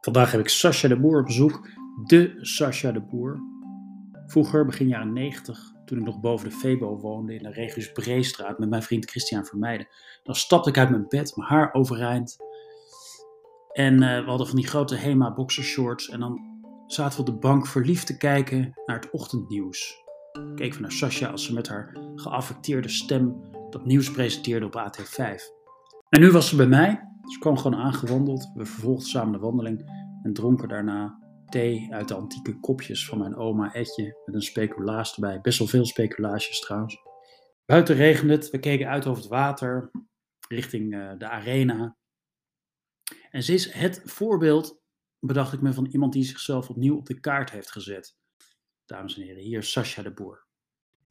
Vandaag heb ik Sascha de Boer op bezoek. De Sascha de Boer. Vroeger, begin jaren 90, toen ik nog boven de Febo woonde in de Regus Breestraat met mijn vriend Christian Vermeijden. Dan stapte ik uit mijn bed, mijn haar overeind. En eh, we hadden van die grote Hema boxershorts. En dan zaten we op de bank verliefd te kijken naar het ochtendnieuws. Keken we naar Sascha als ze met haar geaffecteerde stem dat nieuws presenteerde op AT5. En nu was ze bij mij. Ze kwam gewoon aangewandeld. We vervolgden samen de wandeling en dronken daarna thee uit de antieke kopjes van mijn oma Etje met een speculaas erbij. Best wel veel speculaasjes trouwens. Buiten regende het. We keken uit over het water richting uh, de arena. En ze is het voorbeeld, bedacht ik me, van iemand die zichzelf opnieuw op de kaart heeft gezet. Dames en heren, hier Sascha de Boer.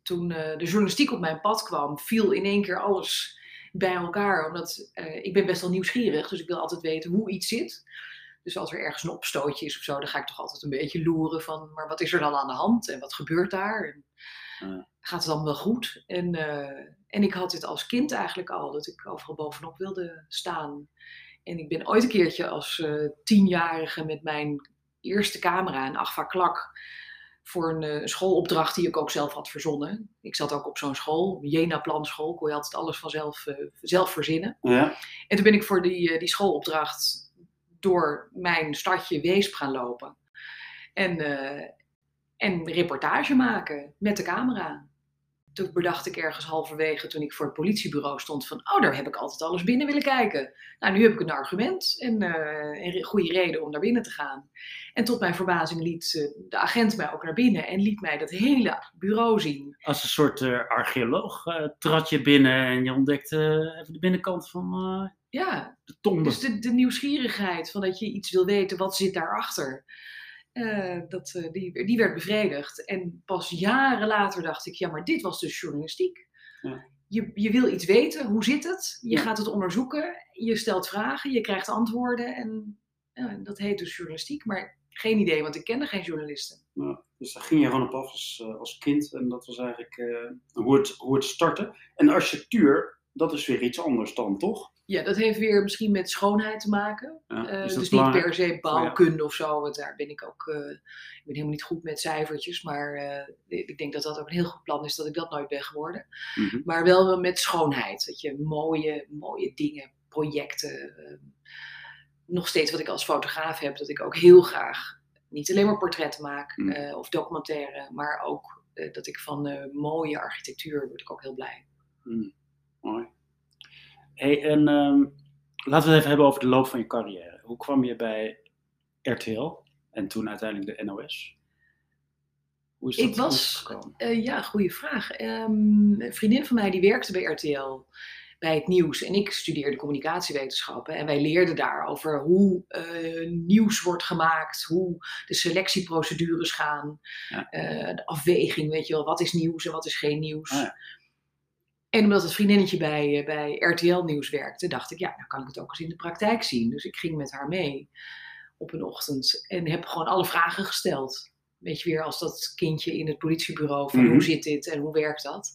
Toen uh, de journalistiek op mijn pad kwam, viel in één keer alles bij elkaar. Omdat uh, ik ben best wel nieuwsgierig, dus ik wil altijd weten hoe iets zit. Dus als er ergens een opstootje is of zo, dan ga ik toch altijd een beetje loeren van, maar wat is er dan aan de hand en wat gebeurt daar? En, uh, gaat het dan wel goed? En, uh, en ik had dit als kind eigenlijk al, dat ik overal bovenop wilde staan. En ik ben ooit een keertje als tienjarige met mijn eerste camera, een Agfa Klak, voor een, een, schoolopdracht die ik ook zelf had verzonnen. Ik zat ook op zo'n school, Jena Planschool, kon je altijd alles vanzelf uh, zelf verzinnen. Ja. En toen ben ik voor die, uh, die schoolopdracht door mijn stadje Weesp gaan lopen. En, en reportage maken met de camera. Toen bedacht ik ergens halverwege toen ik voor het politiebureau stond van, oh daar heb ik altijd alles binnen willen kijken. Nou nu heb ik een argument en een goede reden om naar binnen te gaan. En tot mijn verbazing liet de agent mij ook naar binnen en liet mij dat hele bureau zien. Als een soort uh, archeoloog trad je binnen en je ontdekte even de binnenkant van ja, de tombe. Dus de, de, nieuwsgierigheid van dat je iets wil weten, wat zit daarachter, dat, die, die werd bevredigd. En pas jaren later dacht ik, ja maar dit was dus journalistiek. Ja. Je, je wil iets weten, hoe zit het? Je ja. gaat het onderzoeken, je stelt vragen, je krijgt antwoorden en ja, dat heet dus journalistiek. Maar geen idee, want ik kende geen journalisten. Nou, dus daar ging je gewoon op af als, als kind. En dat was eigenlijk uh, hoe, het, hoe het startte. En architectuur, dat is weer iets anders dan, toch? Ja, dat heeft weer misschien met schoonheid te maken. Ja, uh, dus niet per se bouwkunde oh, ja. of zo. Want daar ben ik ook. Uh, ik ben helemaal niet goed met cijfertjes. Maar ik denk dat dat ook een heel goed plan is dat ik dat nooit ben geworden. Mm -hmm. Maar wel met schoonheid. Dat je mooie, mooie dingen, projecten nog steeds wat ik als fotograaf heb, dat ik ook heel graag niet alleen maar portretten maak Mm. uh, of documentaire, maar ook dat ik van mooie architectuur word ik ook heel blij. Mm. Mooi. Hey, en um, laten we het even hebben over de loop van je carrière. Hoe kwam je bij RTL en toen uiteindelijk de NOS? Hoe is dat ik was, uh, ja, goede vraag. Um, een vriendin van mij die werkte bij RTL bij het nieuws. En ik studeerde communicatiewetenschappen. En wij leerden daar over hoe uh, nieuws wordt gemaakt, hoe de selectieprocedures gaan, ja. uh, de afweging, weet je wel, wat is nieuws en wat is geen nieuws. Oh ja. En omdat het vriendinnetje bij, uh, bij RTL Nieuws werkte, dacht ik, ja, dan kan ik het ook eens in de praktijk zien. Dus ik ging met haar mee op een ochtend en heb gewoon alle vragen gesteld. Weet je weer, als dat kindje in het politiebureau, van Mhm. hoe zit dit en hoe werkt dat?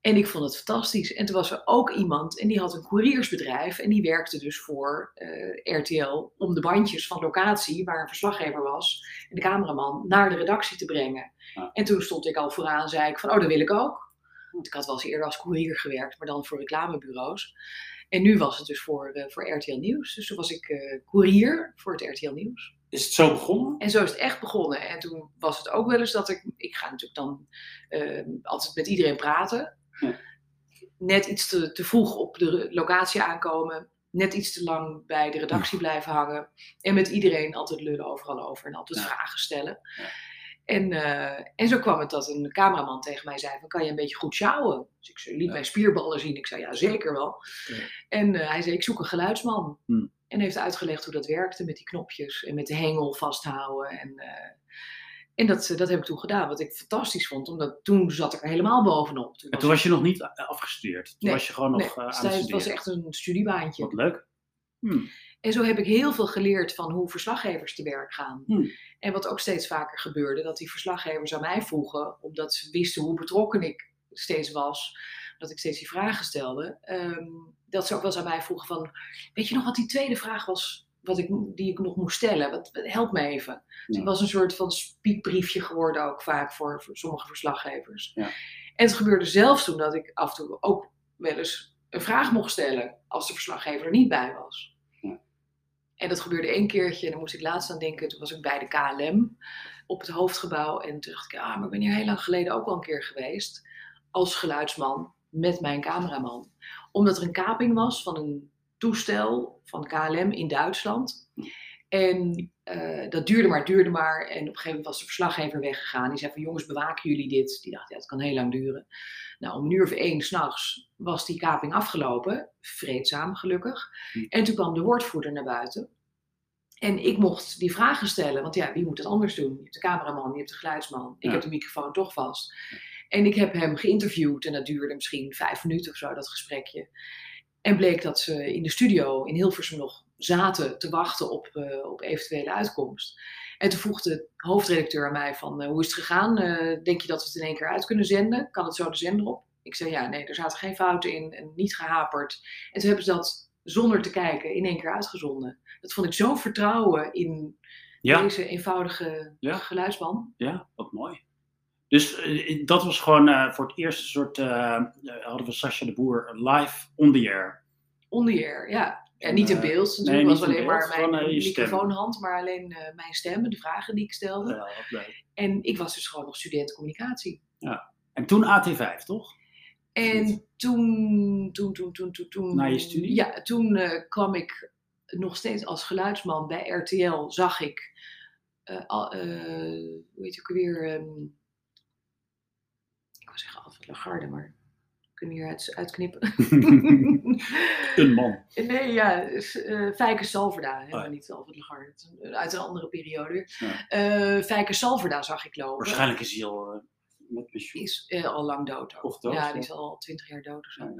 En ik vond het fantastisch. En toen was er ook iemand en die had een couriersbedrijf. En die werkte dus voor uh, RTL om de bandjes van locatie, waar een verslaggever was, en de cameraman, naar de redactie te brengen. En toen stond ik al vooraan, zei ik van, oh, dat wil ik ook. Want ik had wel eens eerder als courier gewerkt, maar dan voor reclamebureaus. En nu was het dus voor, uh, voor RTL Nieuws. Dus toen was ik uh, courier voor het RTL Nieuws. Is het zo begonnen? En zo is het echt begonnen. En toen was het ook wel eens dat ik... Ik ga natuurlijk dan uh, altijd met iedereen praten. Ja. Net iets te, te vroeg op de locatie aankomen. Net iets te lang bij de redactie blijven hangen. En met iedereen altijd lullen overal over. En altijd Ja. vragen stellen. En, uh, en zo kwam het dat een cameraman tegen mij zei van, kan je een beetje goed sjouwen? Dus ik liet Ja. mijn spierballen zien. Ik zei, ja, zeker wel. Ja. En uh, hij zei, ik zoek een geluidsman. Hmm. En heeft uitgelegd hoe dat werkte met die knopjes en met de hengel vasthouden. En, uh, en dat, dat heb ik toen gedaan, wat ik fantastisch vond. Omdat toen zat ik er helemaal bovenop. En toen was je nog niet afgestudeerd? Toen Nee, was je gewoon nog nee, uh, aan dus het het studeren? was echt een studiebaantje. Wat leuk. Hmm. En zo heb ik heel veel geleerd van hoe verslaggevers te werk gaan. Hmm. En wat ook steeds vaker gebeurde, dat die verslaggevers aan mij vroegen, omdat ze wisten hoe betrokken ik steeds was, dat ik steeds die vragen stelde, um, dat ze ook wel eens aan mij vroegen van, weet je nog wat die tweede vraag was wat ik, die ik nog moest stellen. Wat, help me even. Dus Ja. het was een soort van spiekbriefje geworden ook vaak voor, voor sommige verslaggevers. Ja. En het gebeurde zelfs toen dat ik af en toe ook wel eens een vraag mocht stellen als de verslaggever er niet bij was. En dat gebeurde één keertje en dan moest ik laatst aan denken. Toen was ik bij de KLM op het hoofdgebouw en toen dacht ik, ah, maar ik ben hier heel lang geleden ook wel een keer geweest als geluidsman met mijn cameraman. Omdat er een kaping was van een toestel van KLM in Duitsland. En eh, dat duurde maar, duurde maar. En op een gegeven moment was de verslaggever weggegaan. Die zei van jongens, bewaken jullie dit? Die dacht, ja, het kan heel lang duren. Nou, om een uur of één s'nachts was die kaping afgelopen. Vreedzaam, gelukkig. Hm. En toen kwam de woordvoerder naar buiten. En ik mocht die vragen stellen. Want ja, wie moet het anders doen? Je hebt de cameraman, je hebt de geluidsman. Ik Ja. heb de microfoon toch vast. En ik heb hem geïnterviewd. En dat duurde misschien vijf minuten of zo, dat gesprekje. En bleek dat ze in de studio in Hilversum nog zaten te wachten op, eh, op eventuele uitkomst. En toen vroeg de hoofdredacteur aan mij van, eh, hoe is het gegaan? Eh, denk je dat we het in één keer uit kunnen zenden? Kan het zo de zender op? Ik zei, ja, nee, er zaten geen fouten in en niet gehaperd. En toen hebben ze dat zonder te kijken in één keer uitgezonden. Dat vond ik zo'n vertrouwen in Ja, deze eenvoudige Ja. geluidsman. ja, wat mooi. Dus eh, dat was gewoon eh, voor het eerste soort, eh, hadden we Sascha de Boer live on the air. On the air, ja. En niet in beeld, natuurlijk niet was alleen beeld, maar mijn microfoonhand, maar alleen mijn stem, de vragen die ik stelde. Ja. En ik was dus gewoon nog student communicatie. En toen AT5, toch? En toen, toen, toen, toen, toen, toen... Na je studie? Ja, toen eh, kwam ik nog steeds als geluidsman bij RTL, zag ik, eh, hoe heet het ook weer, ehm, ik wil zeggen Alfred Lagarde, maar kunnen hier uit, uitknippen? Een man. Nee, ja, eh Fijke Salverda, helemaal Oh ja. niet Alfred Lagarde, uit een andere periode. Ja. Fijke Salverda zag ik lopen. Waarschijnlijk is hij al met pensioen. is eh, al lang dood. ook. Of dood, ja, ja. die is al twintig jaar dood of zo. Ja.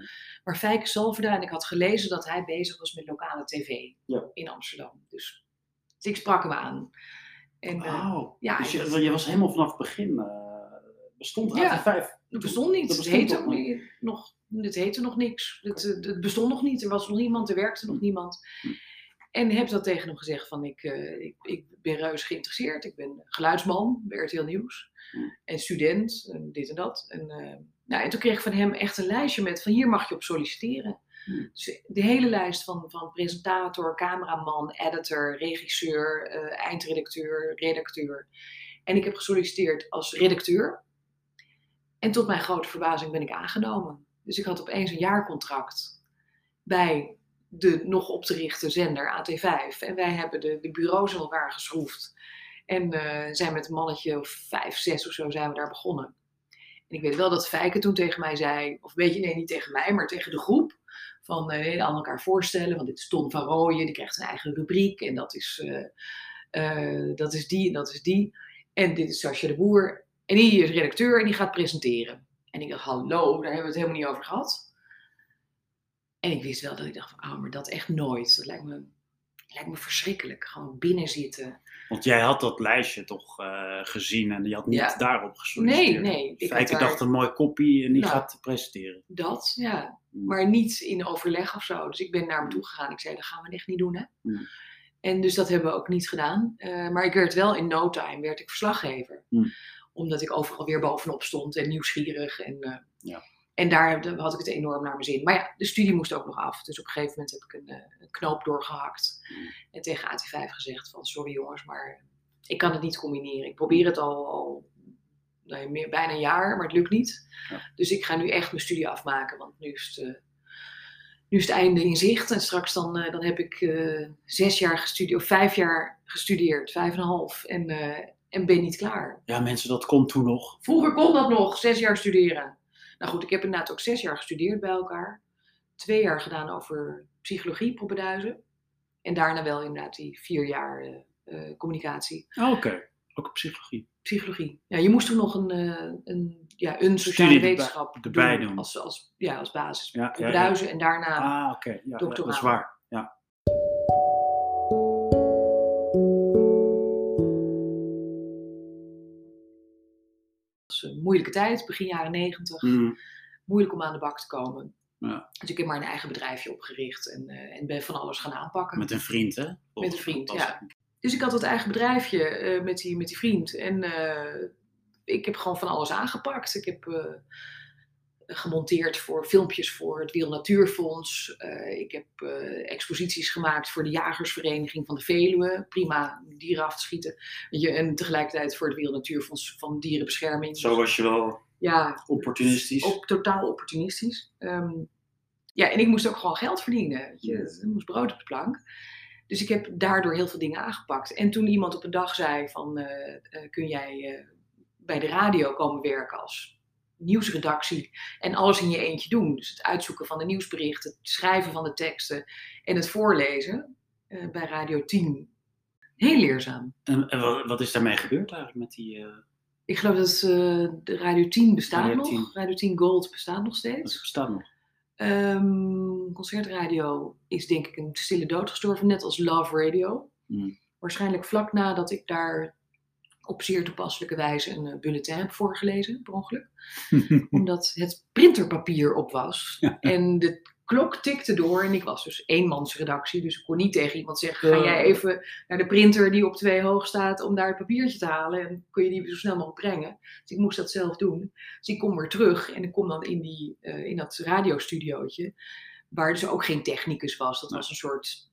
Maar Fijke Salverda, en ik had gelezen dat hij bezig was met lokale tv Ja. in Amsterdam. Dus, dus ik sprak hem aan. En eh, Oh, ja, dus je, je was helemaal vanaf het begin, eh, bestond Ja. AT5? het bestond niet. Dat het, heette ook niet? nog, het heette nog niks. Het, het bestond nog niet. Er was nog niemand, er werkte nog niemand. Hm. En heb dat tegen hem gezegd van ik, eh, ik, ik ben reuze geïnteresseerd. Ik ben geluidsman bij RTL Nieuws. En student, en dit en dat. En, eh, nou, en toen kreeg ik van hem echt een lijstje met van hier mag je op solliciteren. Dus de hele lijst van, van presentator, cameraman, editor, regisseur, eh, eindredacteur, redacteur. En ik heb gesolliciteerd als redacteur. En tot mijn grote verbazing ben ik aangenomen. Dus ik had opeens een jaarcontract bij de nog op te richten zender AT5. En wij hebben de, de bureaus in elkaar geschroefd. En eh, zijn met een mannetje of vijf, zes of zo zijn we daar begonnen. En ik weet wel dat Fijke toen tegen mij zei, of weet je, nee, niet tegen mij, maar tegen de groep. Van eh aan elkaar voorstellen, want dit is Ton van Rooyen, die krijgt een eigen rubriek. En dat is, eh, eh, dat is die en dat is die. En dit is Sascha de Boer. En die is redacteur en die gaat presenteren. En ik dacht, hallo, daar hebben we het helemaal niet over gehad. En ik wist wel dat ik dacht, van, oh, maar dat echt nooit. Dat lijkt me, lijkt me verschrikkelijk. Gewoon binnen zitten. Want jij had dat lijstje toch eh, gezien en je had niet Ja. daarop Nee, gesolliciteerd. nee. Ik had Fijke daar dacht een mooi kopie en die Nou. gaat presenteren. dat, ja. Mm. Maar niet in overleg of zo. Dus ik ben naar hem toe gegaan. Ik zei, dat gaan we echt niet doen, hè. Mm. En dus dat hebben we ook niet gedaan. Eh, maar ik werd wel in no time, werd ik verslaggever. Mm. Omdat ik overal weer bovenop stond en nieuwsgierig. En, eh, Ja. En daar had ik het enorm naar mijn zin. Maar ja, de studie moest ook nog af. Dus op een gegeven moment heb ik een, eh, een knoop doorgehakt. En tegen AT5 gezegd van, sorry jongens, maar ik kan het niet combineren. Ik probeer het al, al nee, meer, bijna een jaar, maar het lukt niet. Ja. Dus ik ga nu echt mijn studie afmaken. Want nu is het... eh, nu is het einde in zicht en straks dan, eh, dan heb ik zes jaar gestudeerd, of vijf jaar gestudeerd, vijf en een half, en, en ben niet klaar. Ja, mensen, dat kon toen nog. Vroeger kon dat nog, zes jaar studeren. Nou goed, ik heb inderdaad ook zes jaar gestudeerd bij elkaar. Twee jaar gedaan over psychologie, Poppenduizen. En daarna wel inderdaad die vier jaar eh, eh, communicatie. Oh, Oké, ook op psychologie. Psychologie. Ja, je moest toen nog een, eh, een, ja, een sociale Studie wetenschap erbij doen, doen. Als, als, ja, als basis. Ja, ja, ja. Poppenduizen en daarna Ah, oké. Ja, Ja, dat is doctoraal. waar. Moeilijke tijd, begin jaren negentig. Mm. Moeilijk om aan de bak te komen. Ja. Dus ik heb maar een eigen bedrijfje opgericht en, eh, en ben van alles gaan aanpakken. Met een vriend, hè? Met een vriend, ja. Dus ik had dat eigen bedrijfje eh, met, die, met die vriend. En eh, ik heb gewoon van alles aangepakt. Ik heb gemonteerd voor filmpjes voor het Wiel Natuurfonds. Eh, ik heb eh, exposities gemaakt voor de Jagersvereniging van de Veluwe. Prima dieren af te schieten. Je, en tegelijkertijd voor het Wiel Natuurfonds van Dierenbescherming. Zo was je wel Ja, opportunistisch. ook totaal opportunistisch. Ehm, ja, en ik moest ook gewoon geld verdienen. Je. Er moest brood op de plank. Dus ik heb daardoor heel veel dingen aangepakt. En toen iemand op een dag zei van, eh, kun jij bij de radio komen werken als nieuwsredactie en alles in je eentje doen. Dus het uitzoeken van de nieuwsberichten, het schrijven van de teksten en het voorlezen eh, bij Radio 10. Heel leerzaam. En, en wat, is daarmee gebeurd eigenlijk met die... eh, Ik geloof dat eh, de Radio 10 bestaat Radio nog. 10. Radio 10 Gold bestaat nog dat steeds. bestaat nog? Ehm, concertradio is denk ik een stille dood gestorven, net als Love Radio. Hmm. Waarschijnlijk vlak nadat ik daar op zeer toepasselijke wijze een eh, bulletin heb voorgelezen, per ongeluk. Omdat het printerpapier op was. En de klok tikte door en ik was dus eenmansredactie. Dus ik kon niet tegen iemand zeggen, ga jij even naar de printer die op twee hoog staat om daar het papiertje te halen. En kun je die zo snel mogelijk brengen. Dus ik moest dat zelf doen. Dus ik kom weer terug en ik kom dan in, die, eh, in dat radiostudiootje. Waar dus ook geen technicus was. Dat was een soort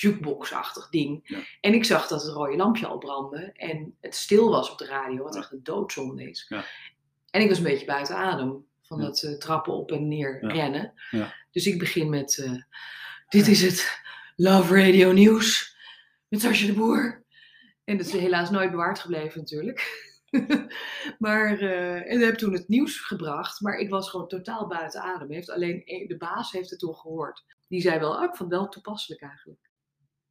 jukebox-achtig ding. Ja. En ik zag dat het rode lampje al brandde. En het stil was op de radio, wat Ja. echt een doodzonde is. Ja. En ik was een beetje buiten adem van Ja. dat eh, trappen op en neer Ja. rennen. Ja. Dus ik begin met, eh, dit is het Love Radio Nieuws met Sascha de Boer. En dat is helaas nooit bewaard gebleven natuurlijk. maar, eh, en ik heb toen het nieuws gebracht, maar ik was gewoon totaal buiten adem. Heeft alleen e- de baas heeft het toen gehoord. Die zei wel, oh, ik vond het wel toepasselijk eigenlijk.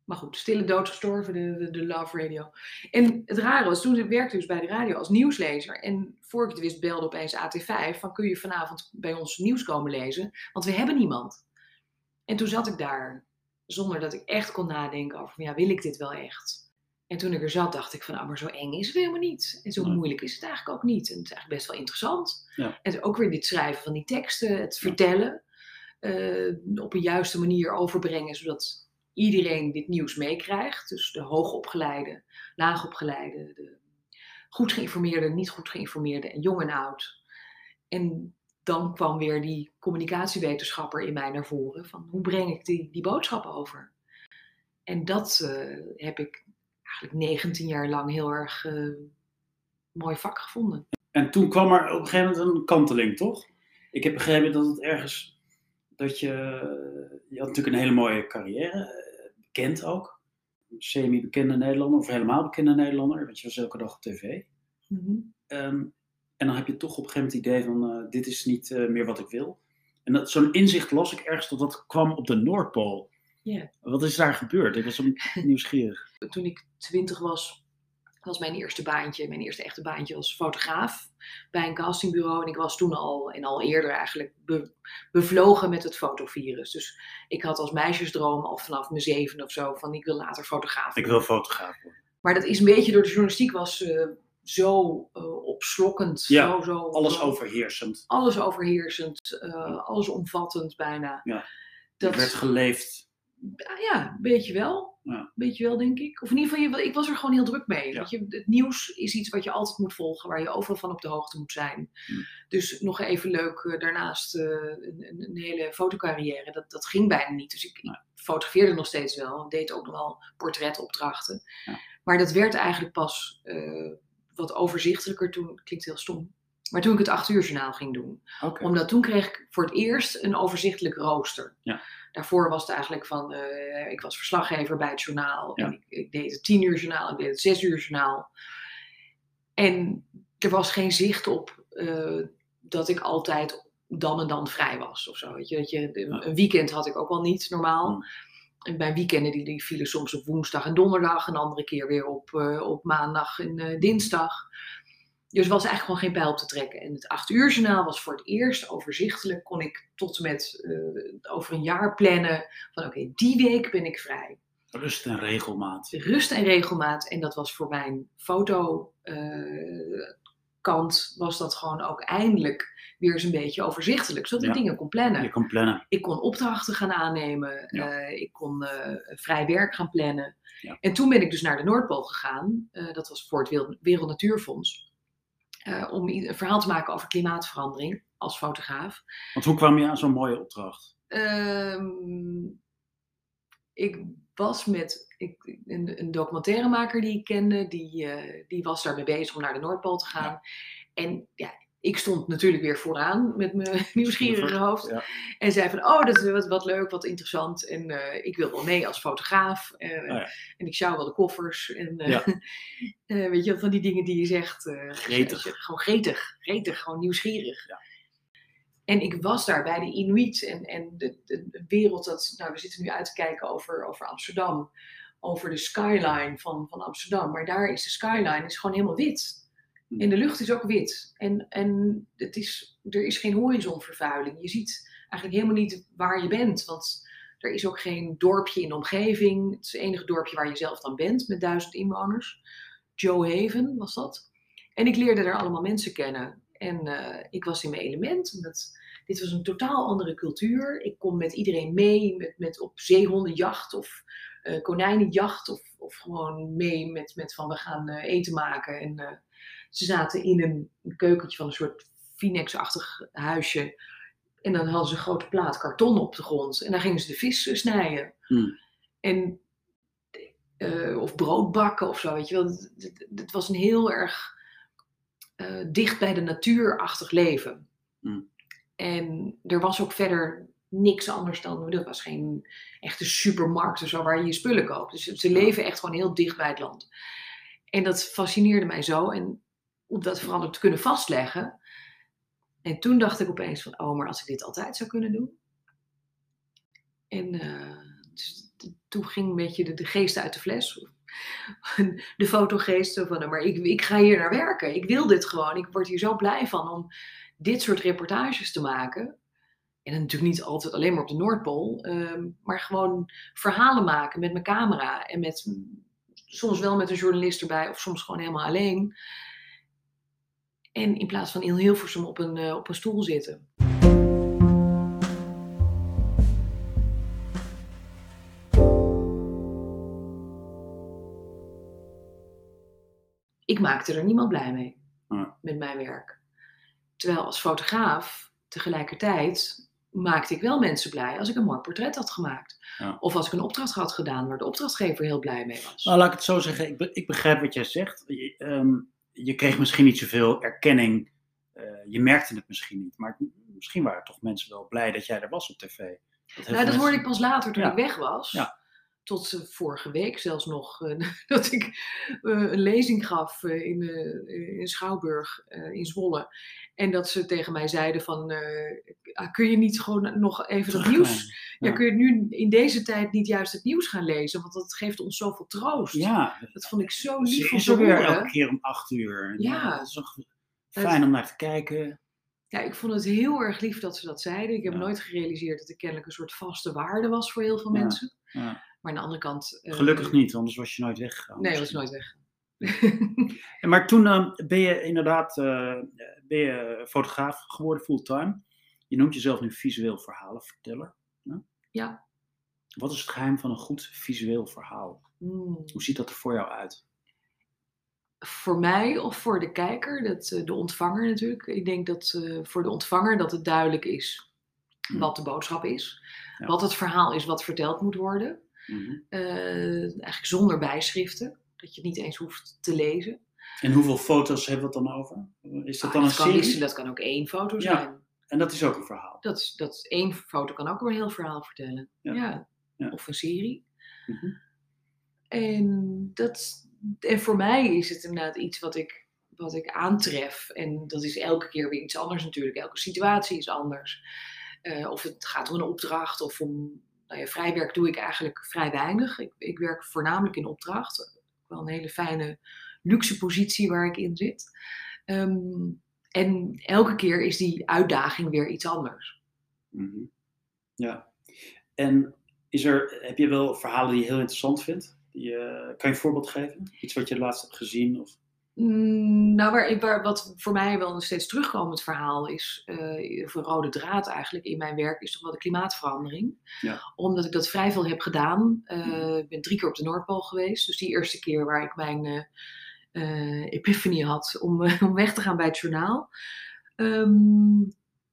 Maar goed, stille dood gestorven, de, de, de Love Radio. En het rare was, toen werkte ik dus bij de radio als nieuwslezer. En voor ik het wist belde opeens AT5 van kun je vanavond bij ons nieuws komen lezen? Want we hebben niemand. En toen zat ik daar, zonder dat ik echt kon nadenken over, ja, wil ik dit wel echt? En toen ik er zat, dacht ik van, ah, maar zo eng is het helemaal niet. En zo Nee. moeilijk is het eigenlijk ook niet. En het is eigenlijk best wel interessant. Ja. En ook weer dit schrijven van die teksten, het vertellen, eh, op een juiste manier overbrengen, zodat iedereen dit nieuws meekrijgt. Dus de hoogopgeleide, laagopgeleide, de goed geïnformeerde, niet goed geïnformeerde en jong en oud. En dan kwam weer die communicatiewetenschapper in mij naar voren. Van hoe breng ik die, die boodschap over? En dat eh, heb ik eigenlijk 19 jaar lang heel erg eh, mooi vak gevonden. En toen kwam er op een gegeven moment een kanteling, toch? Ik heb begrepen dat het ergens, dat je, je had natuurlijk een hele mooie carrière, bekend ook. Semi-bekende Nederlander, of helemaal bekende Nederlander, want je was elke dag op tv. Mhm. Ehm, en dan heb je toch op een gegeven moment het idee van, eh, dit is niet eh, meer wat ik wil. En dat- zo'n inzicht las ik ergens dat dat kwam op de Noordpool. Ja. Wat is daar gebeurd? Ik was zo nieuwsgierig. Toen ik 20 was, was mijn eerste baantje, mijn eerste echte baantje als fotograaf bij een castingbureau. En ik was toen al, en al eerder eigenlijk, be- bevlogen met het fotovirus. Dus ik had als meisjesdroom al vanaf mijn zeven of zo, van ik wil later fotograaf Ik worden. wil fotograaf worden. Maar dat is een beetje door de journalistiek was eh, zo eh, opslokkend. Ja, zo, zo, Alles overheersend. Alles overheersend, eh alles omvattend bijna. Ja. Dat, Er werd geleefd. Ja, een beetje wel. Ja. Een beetje wel, denk ik. Of in ieder geval, je- ik was er gewoon heel druk mee. Ja. Weet je, het nieuws is iets wat je altijd moet volgen, waar je overal van op de hoogte moet zijn. Hmm. Dus nog even leuk, eh, daarnaast eh, een, een, een hele fotocarrière, dat, dat ging bijna niet. Dus ik, ik fotografeerde nog steeds wel, deed ook nog wel portretopdrachten. Ja. Maar dat werd eigenlijk pas eh, wat overzichtelijker toen, klinkt heel stom. Maar toen ik het acht uur journaal ging doen omdat toen kreeg ik voor het eerst een overzichtelijk rooster. Ja. Daarvoor was het eigenlijk van, eh, ik was verslaggever bij het journaal. Ja. En ik, ik deed het tien uur journaal, ik deed het zes uur journaal. En er was geen zicht op eh, dat ik altijd dan en dan vrij was of zo. Weet je, dat je, Ja. Een weekend had ik ook al niet normaal. Hmm. En mijn weekenden die, die vielen soms op woensdag en donderdag. Een andere keer weer op, eh, op maandag en dinsdag. Dus er was eigenlijk gewoon geen pijl op te trekken. En het acht uur journaal was voor het eerst overzichtelijk. Kon ik tot en met eh, over een jaar plannen. Van oké, die week ben ik vrij. Rust en regelmaat. Rust en regelmaat. En dat was voor mijn foto eh, kant was dat gewoon ook eindelijk weer eens een beetje overzichtelijk. Zodat ik dingen kon plannen. Je kan plannen. Ik kon opdrachten gaan aannemen. Ja. eh, ik kon vrij werk gaan plannen. Ja. En toen ben ik dus naar de Noordpool gegaan. dat was voor het Wereld Natuurfonds. Eh, om een verhaal te maken over klimaatverandering als fotograaf. Want hoe kwam je aan zo'n mooie opdracht? Ehm, ik was met ik, een, een documentairemaker die ik kende, die, eh, die was daarmee bezig om naar de Noordpool te gaan. En ja, ik stond natuurlijk weer vooraan met mijn nieuwsgierige hoofd. Ja. En zei van, oh, dat is wat, wat leuk, wat interessant. En eh, ik wil wel mee als fotograaf. Eh, ja. En ik sjouw wel de koffers. En eh, Ja. eh, weet je, van die dingen die je zegt. Gretig. als je- gewoon gretig, gretig, gewoon nieuwsgierig. En ik was daar bij de Inuit en, en de, de, de wereld dat, nou we zitten nu uit te kijken over, over Amsterdam, over de skyline van, van Amsterdam. Maar daar is de skyline is gewoon helemaal wit. En de lucht is ook wit. En, en het is, er is geen horizonvervuiling. Je ziet eigenlijk helemaal niet waar je bent. Want er is ook geen dorpje in de omgeving. Het is het enige dorpje waar je zelf dan bent met duizend inwoners. Joe Haven was dat. En ik leerde daar allemaal mensen kennen. En eh, ik was in mijn element. Omdat dit was een totaal andere cultuur. Ik kon met iedereen mee, met, met op zeehondenjacht of eh, konijnenjacht. Of, of gewoon mee met, met van we gaan eh, eten maken. En ze zaten in een, een keukentje van een soort Phoenix-achtig huisje. En dan hadden ze een grote plaat karton op de grond. En daar gingen ze de vis eh, snijden. Hmm. En, eh, of brood bakken of zo, weet je wel. Het was een heel erg eh, dicht bij de natuurachtig leven. Hmm. En er was ook verder niks anders dan, er was geen echte supermarkt of zo waar je je spullen koopt. Dus ze leven echt gewoon heel dicht bij het land. En dat fascineerde mij zo. En om dat ook te kunnen vastleggen. En toen dacht ik opeens van, oh, maar als ik dit altijd zou kunnen doen. En eh, dus toen ging een beetje de, geest uit de fles. De fotogeest van, maar ik, ik ga hier naar werken. Ik wil dit gewoon. Ik word hier zo blij van om dit soort reportages te maken. En natuurlijk niet altijd alleen maar op de Noordpool. ehm, maar gewoon verhalen maken met mijn camera. En met, soms wel met een journalist erbij. Of soms gewoon helemaal alleen. En in plaats van in Hilversum op een, eh, op een stoel zitten. Ik maakte er niemand blij mee Ja. met mijn werk. Terwijl als fotograaf tegelijkertijd maakte ik wel mensen blij als ik een mooi portret had gemaakt. Ja. Of als ik een opdracht had gedaan waar de opdrachtgever heel blij mee was. Nou, laat ik het zo zeggen. Ik, be- ik begrijp wat jij zegt. Je, ehm, je kreeg misschien niet zoveel erkenning. eh, je merkte het misschien niet. Maar misschien waren toch mensen wel blij dat jij er was op tv. Dat Nou, dat mensen- hoorde ik pas later toen Ja. ik weg was. Ja. Tot vorige week zelfs nog. eh, dat ik eh, een lezing gaf eh, in, in Schouwburg in Zwolle. En dat ze tegen mij zeiden van... ah, kun je niet gewoon nog even dat Teruggaan. nieuws... Ja. Ja. kun je nu in deze tijd niet juist het nieuws gaan lezen? Want dat geeft ons zoveel troost. Ja, Dat vond ik zo lief om te er weer elke keer om acht uur. Ja. Dat is fijn om naar te kijken. Ja, ik vond het heel erg lief dat ze dat zeiden. Ik heb Ja. nooit gerealiseerd dat ik kennelijk een soort vaste waarde was voor heel veel Ja. mensen. Ja. Maar aan de andere kant... eh, Gelukkig niet, anders was je nooit weggegaan. Nee, was nooit weg. En Maar toen eh, ben je inderdaad eh, ben je fotograaf geworden fulltime. Je noemt jezelf nu visueel verhalenverteller. hè? Ja. Wat is het geheim van een goed visueel verhaal? Hmm. Hoe ziet dat er voor jou uit? Voor mij of voor de kijker, dat, eh, de ontvanger natuurlijk. Ik denk dat eh, voor de ontvanger dat het duidelijk is Hmm. wat de boodschap is. Ja. Wat het verhaal is wat verteld moet worden. Mhm. Eh, eigenlijk zonder bijschriften. Dat je het niet eens hoeft te lezen. En hoeveel foto's hebben we het dan over? Is dat Ah, dan een kan serie? dat kan ook één foto Ja. zijn. En dat is ook een verhaal. Dat, is- dat is één foto kan ook een heel verhaal vertellen. Ja. Ja. Ja. Of een serie. Mhm. En, dat, en voor mij is het inderdaad iets wat ik, wat ik aantref. En dat is elke keer weer iets anders natuurlijk. Elke situatie is anders. Eh, of het gaat om een opdracht of om... Nou vrijwerk doe ik eigenlijk vrij weinig. Ik, ik werk voornamelijk in opdracht. Wel een hele fijne luxe positie waar ik in zit. Ehm, en elke keer is die uitdaging weer iets anders. Mhm. Ja. En is er, heb je wel verhalen die je heel interessant vindt? Die, eh, kan je een voorbeeld geven? Iets wat je laatst hebt gezien? Of... Mm, Nou, waar, waar, wat voor mij wel een steeds terugkomend verhaal is, eh of een rode draad eigenlijk in mijn werk, is toch wel de klimaatverandering. Ja. Omdat ik dat vrij veel heb gedaan. Eh, Mhm. Ik ben drie keer op de Noordpool geweest. Dus die eerste keer waar ik mijn eh eh, epiphany had om, eh, om weg te gaan bij het journaal. Ehm,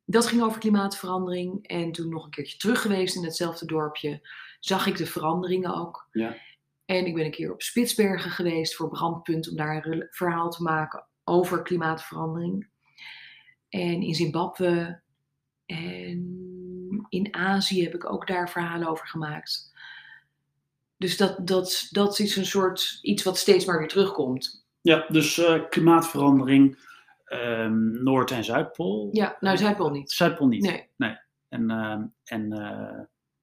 dat ging over klimaatverandering. En toen nog een keertje terug geweest in hetzelfde dorpje, zag ik de veranderingen ook. Ja. En ik ben een keer op Spitsbergen geweest voor Brandpunt om daar een verhaal te maken over klimaatverandering. En in Zimbabwe en in Azië heb ik ook daar verhalen over gemaakt. Dus dat, dat, dat is een soort iets wat steeds maar weer terugkomt. Ja, dus eh, klimaatverandering, ehm, Noord- en Zuidpool. Ja, nou Zuidpool niet. Zuidpool niet. Nee. En, ehm, en eh,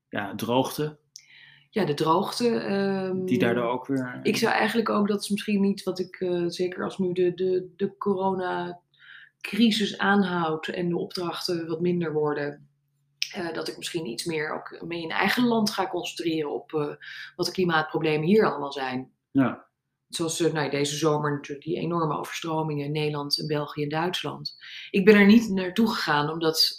ja, droogte, Ja, de droogte. ehm, die daardoor ook weer... Ik zou eigenlijk ook, dat is misschien niet wat ik, eh, zeker als nu de, de, de coronacrisis aanhoudt en de opdrachten wat minder worden, eh, dat ik misschien iets meer ook mee in eigen land ga concentreren op eh, wat de klimaatproblemen hier allemaal zijn. Ja, Zoals nou, deze zomer natuurlijk die enorme overstromingen in Nederland en België en Duitsland. Ik ben er niet naartoe gegaan omdat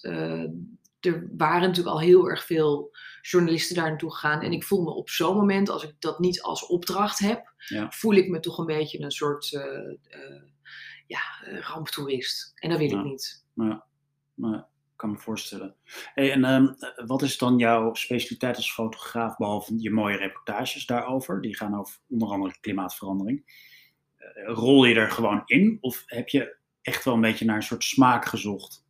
er waren natuurlijk al heel erg veel journalisten daar naartoe gegaan. En ik voel me op zo'n moment, als ik dat niet als opdracht heb, Ja. voel ik me toch een beetje een soort eh, eh, ja, eh, ramptoerist. En dat wil Ja. ik niet. maar ik kan me voorstellen. Hey, en ehm, eh, wat is dan jouw specialiteit als fotograaf, behalve je mooie reportages daarover? Die gaan over onder andere klimaatverandering. Rol je er gewoon in? Of heb je echt wel een beetje naar een soort smaak gezocht?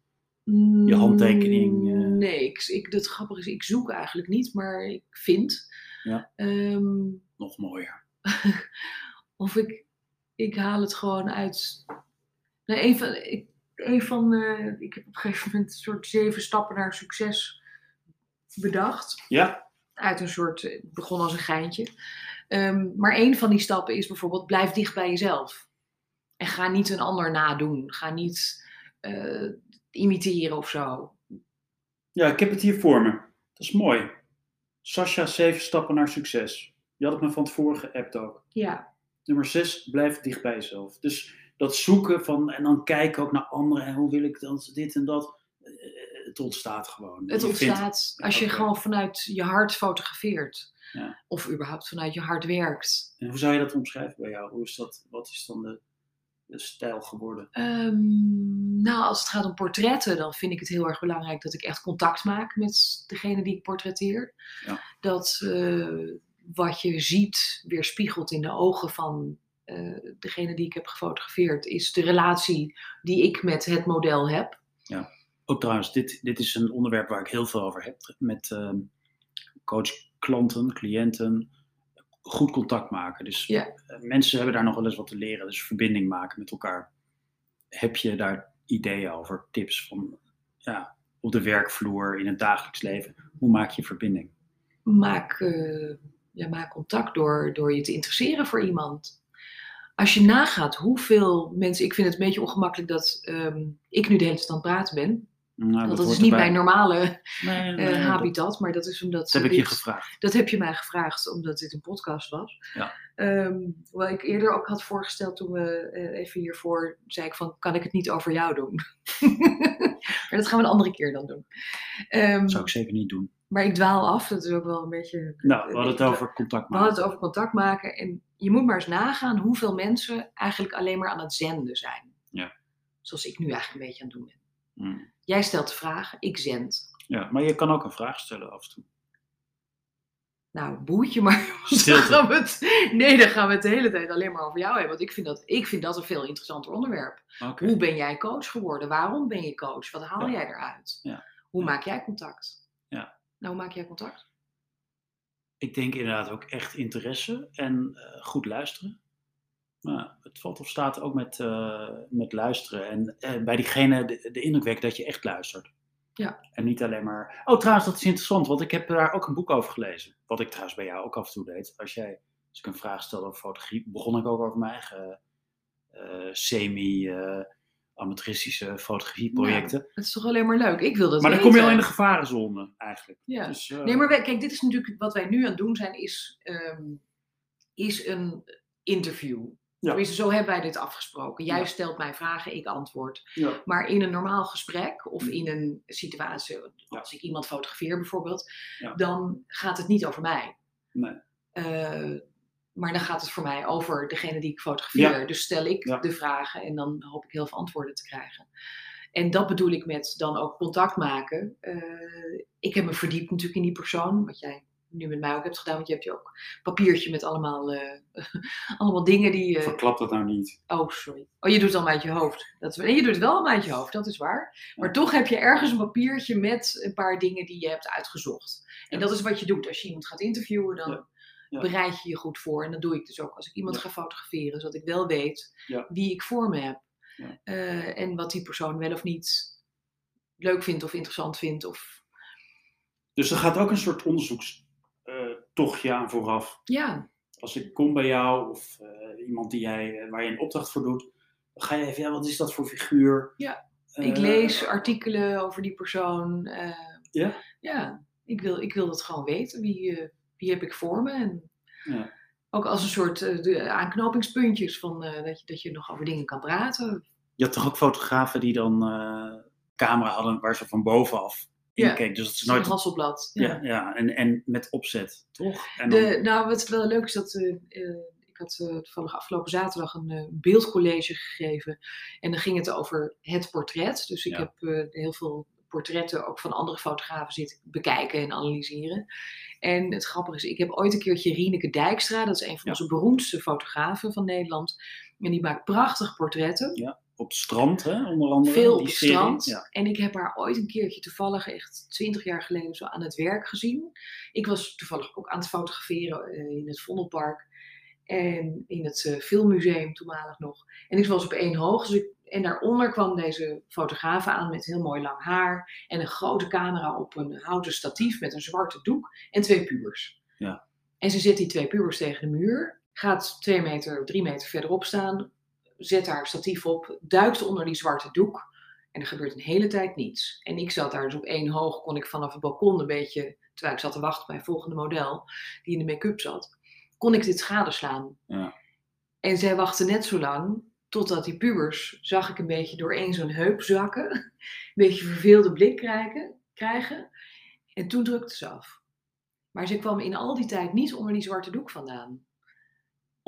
Je handtekening, eh. Mm, Nee, ik, ik, het grappige is, ik zoek eigenlijk niet, maar ik vind. Ja. Ehm, Nog mooier. of ik, ik haal het gewoon uit. Nou, een van, ik, een van eh, ik heb op een gegeven moment een soort zeven stappen naar succes bedacht. Ja? Uit een soort, het begon als een geintje. Ehm, maar een van die stappen is bijvoorbeeld, blijf dicht bij jezelf. En ga niet een ander nadoen. Ga niet eh, imiteren of zo. Ja, ik heb het hier voor me. Dat is mooi. Sascha, zeven stappen naar succes. Je had het me van tevoren geappt ook. Ja, Nummer zes, blijf dicht bij jezelf. Dus dat zoeken van, en dan kijken ook naar anderen. En hoe wil ik dan dit en dat. Eh, Het ontstaat gewoon. het Je vindt- ontstaat als je gewoon vanuit je hart fotografeert. Ja. Of überhaupt vanuit je hart werkt. En hoe zou je dat omschrijven bij jou? Hoe is dat, wat is dan de stijl geworden? Ehm, nou, als het gaat om portretten, dan vind ik het heel erg belangrijk dat ik echt contact maak met degene die ik portretteer. Ja. Dat eh, wat je ziet weerspiegelt in de ogen van eh, degene die ik heb gefotografeerd, is de relatie die ik met het model heb. Ook trouwens, dit, dit is een onderwerp waar ik heel veel over heb. Met ehm, coach klanten, cliënten. Goed contact maken. Dus Ja. eh, mensen hebben daar nog wel eens wat te leren. Dus verbinding maken met elkaar. Heb je daar ideeën over, tips van ja, op de werkvloer, in het dagelijks leven? Hoe maak je verbinding? Maak, eh, ja, maak contact door, door je te interesseren voor iemand. Als je nagaat hoeveel mensen. Ik vind het een beetje ongemakkelijk dat ehm, ik nu de hele tijd aan het praten ben. Nou, Want dat is niet erbij. mijn normale Nee, nee, eh, nee, dat- habitat, maar dat is omdat. Dat heb ik je gevraagd. Dat heb je mij gevraagd omdat dit een podcast was. Ja. Ehm, wat ik eerder ook had voorgesteld toen we eh, even hiervoor zei ik van kan ik het niet over jou doen? maar dat gaan we een andere keer dan doen. Ehm, Dat zou ik zeker niet doen. maar ik dwaal af, dat is ook wel een beetje. Nou, we hadden het over contact We hadden maken. het over contact maken en je moet maar eens nagaan hoeveel mensen eigenlijk alleen maar aan het zenden zijn. Ja. Zoals ik nu eigenlijk een beetje aan het doen ben. Hmm. Jij stelt de vragen, ik zend. Ja, maar je kan ook een vraag stellen af en toe. Nou, boetje maar. Dan gaan we het, nee, dan gaan we het de hele tijd alleen maar over jou hebben. Want ik vind dat, ik vind dat een veel interessanter onderwerp. Hoe ben jij coach geworden? Waarom ben je coach? Wat haal Ja. jij eruit? Ja. Hoe Ja. maak jij contact? Ja. Nou, hoe maak jij contact? Ik denk inderdaad ook echt interesse en eh, goed luisteren. Nou, het valt of staat ook met, eh, met luisteren. En eh, bij diegene de, de indruk wekken dat je echt luistert. Ja. En niet alleen maar. Oh, trouwens, dat is interessant, want ik heb daar ook een boek over gelezen. Wat ik trouwens bij jou ook af en toe deed. Als, jij, als ik een vraag stelde over fotografie, begon ik ook over mijn eigen eh, semi-amateuristische fotografieprojecten. Het is toch alleen maar leuk? Ik wil dat maar dan weten. kom je al in de gevarenzone eigenlijk. Ja. Dus, Nee, maar wij- kijk, dit is natuurlijk wat wij nu aan het doen zijn, is, ehm, is een interview. Tenminste, zo hebben wij dit afgesproken. Jij Ja. stelt mij vragen, ik antwoord. Ja. Maar in een normaal gesprek of Mm. in een situatie, als ik iemand fotografeer bijvoorbeeld, dan gaat het niet over mij. Nee. Eh, maar dan gaat het voor mij over degene die ik fotografeer. Dus stel ik de vragen en dan hoop ik heel veel antwoorden te krijgen. En dat bedoel ik met dan ook contact maken. Eh, ik heb me verdiept natuurlijk in die persoon, wat jij nu met mij ook hebt gedaan, want je hebt je ook papiertje met allemaal, eh, allemaal dingen die je. Verklap dat nou niet. Oh, sorry. Oh, je doet het allemaal uit je hoofd. Dat is... Je doet het wel allemaal uit je hoofd, dat is waar. Maar toch heb je ergens een papiertje met een paar dingen die je hebt uitgezocht. En Ja. dat is wat je doet. Als je iemand gaat interviewen, dan Ja. Ja. bereid je je goed voor. En dat doe ik dus ook als ik iemand Ja. ga fotograferen, zodat ik wel weet Ja. wie ik voor me heb. Eh, en wat die persoon wel of niet leuk vindt of interessant vindt. Of... Dus er gaat ook een soort onderzoekstochtje aan vooraf. Ja, Als ik kom bij jou of eh, iemand die jij, waar je een opdracht voor doet, dan ga je even, ja, wat is dat voor figuur? Ja. Eh, ik lees artikelen over die persoon. eh, Ja? Ja, ik wil, ik wil dat gewoon weten. Wie, eh, wie heb ik voor me? En Ja. ook als een soort eh, de aanknopingspuntjes van eh, dat, je, dat je nog over dingen kan praten. Je had toch ook fotografen die dan eh camera hadden waar ze van bovenaf Ja. keek. Dus dat is nooit... Hasselblad. Ja, ja en, en met opzet, toch? En dan, De, nou, wat wel leuk is dat. eh, eh, ik had toevallig afgelopen zaterdag een beeldcollege gegeven. En dan ging het over het portret. Dus ik Ja. heb heel veel portretten ook van andere fotografen zitten bekijken en analyseren. En het grappige is, ik heb ooit een keertje Rieneke Dijkstra, dat is een van Ja. onze beroemdste fotografen van Nederland. En die maakt prachtige portretten. Op het strand, hè, onder andere. Veel op het serie. strand. Ja. En ik heb haar ooit een keertje toevallig, echt twintig jaar geleden, zo aan het werk gezien. Ik was toevallig ook aan het fotograferen eh, in het Vondelpark. En in het eh, filmmuseum toenmalig nog. En ik was op één hoog. Dus ik, en daaronder kwam deze fotograaf aan met heel mooi lang haar. En een grote camera op een houten statief met een zwarte doek. En twee pubers. Ja. En ze zet die twee pubers tegen de muur. Gaat twee meter, drie meter verderop staan. Zet haar statief op. Duikt onder die zwarte doek. En er gebeurt een hele tijd niets. En ik zat daar dus op één hoog. Kon ik vanaf het balkon een beetje. Terwijl ik zat te wachten bij het volgende model. Die in de make-up zat. Kon ik dit gadeslaan. Ja. En zij wachtte net zo lang. Totdat die pubers, zag ik een beetje doorheen zo'n heup zakken. Een beetje verveelde blik krijgen. krijgen. En toen drukte ze af. Maar ze kwam in al die tijd niet onder die zwarte doek vandaan.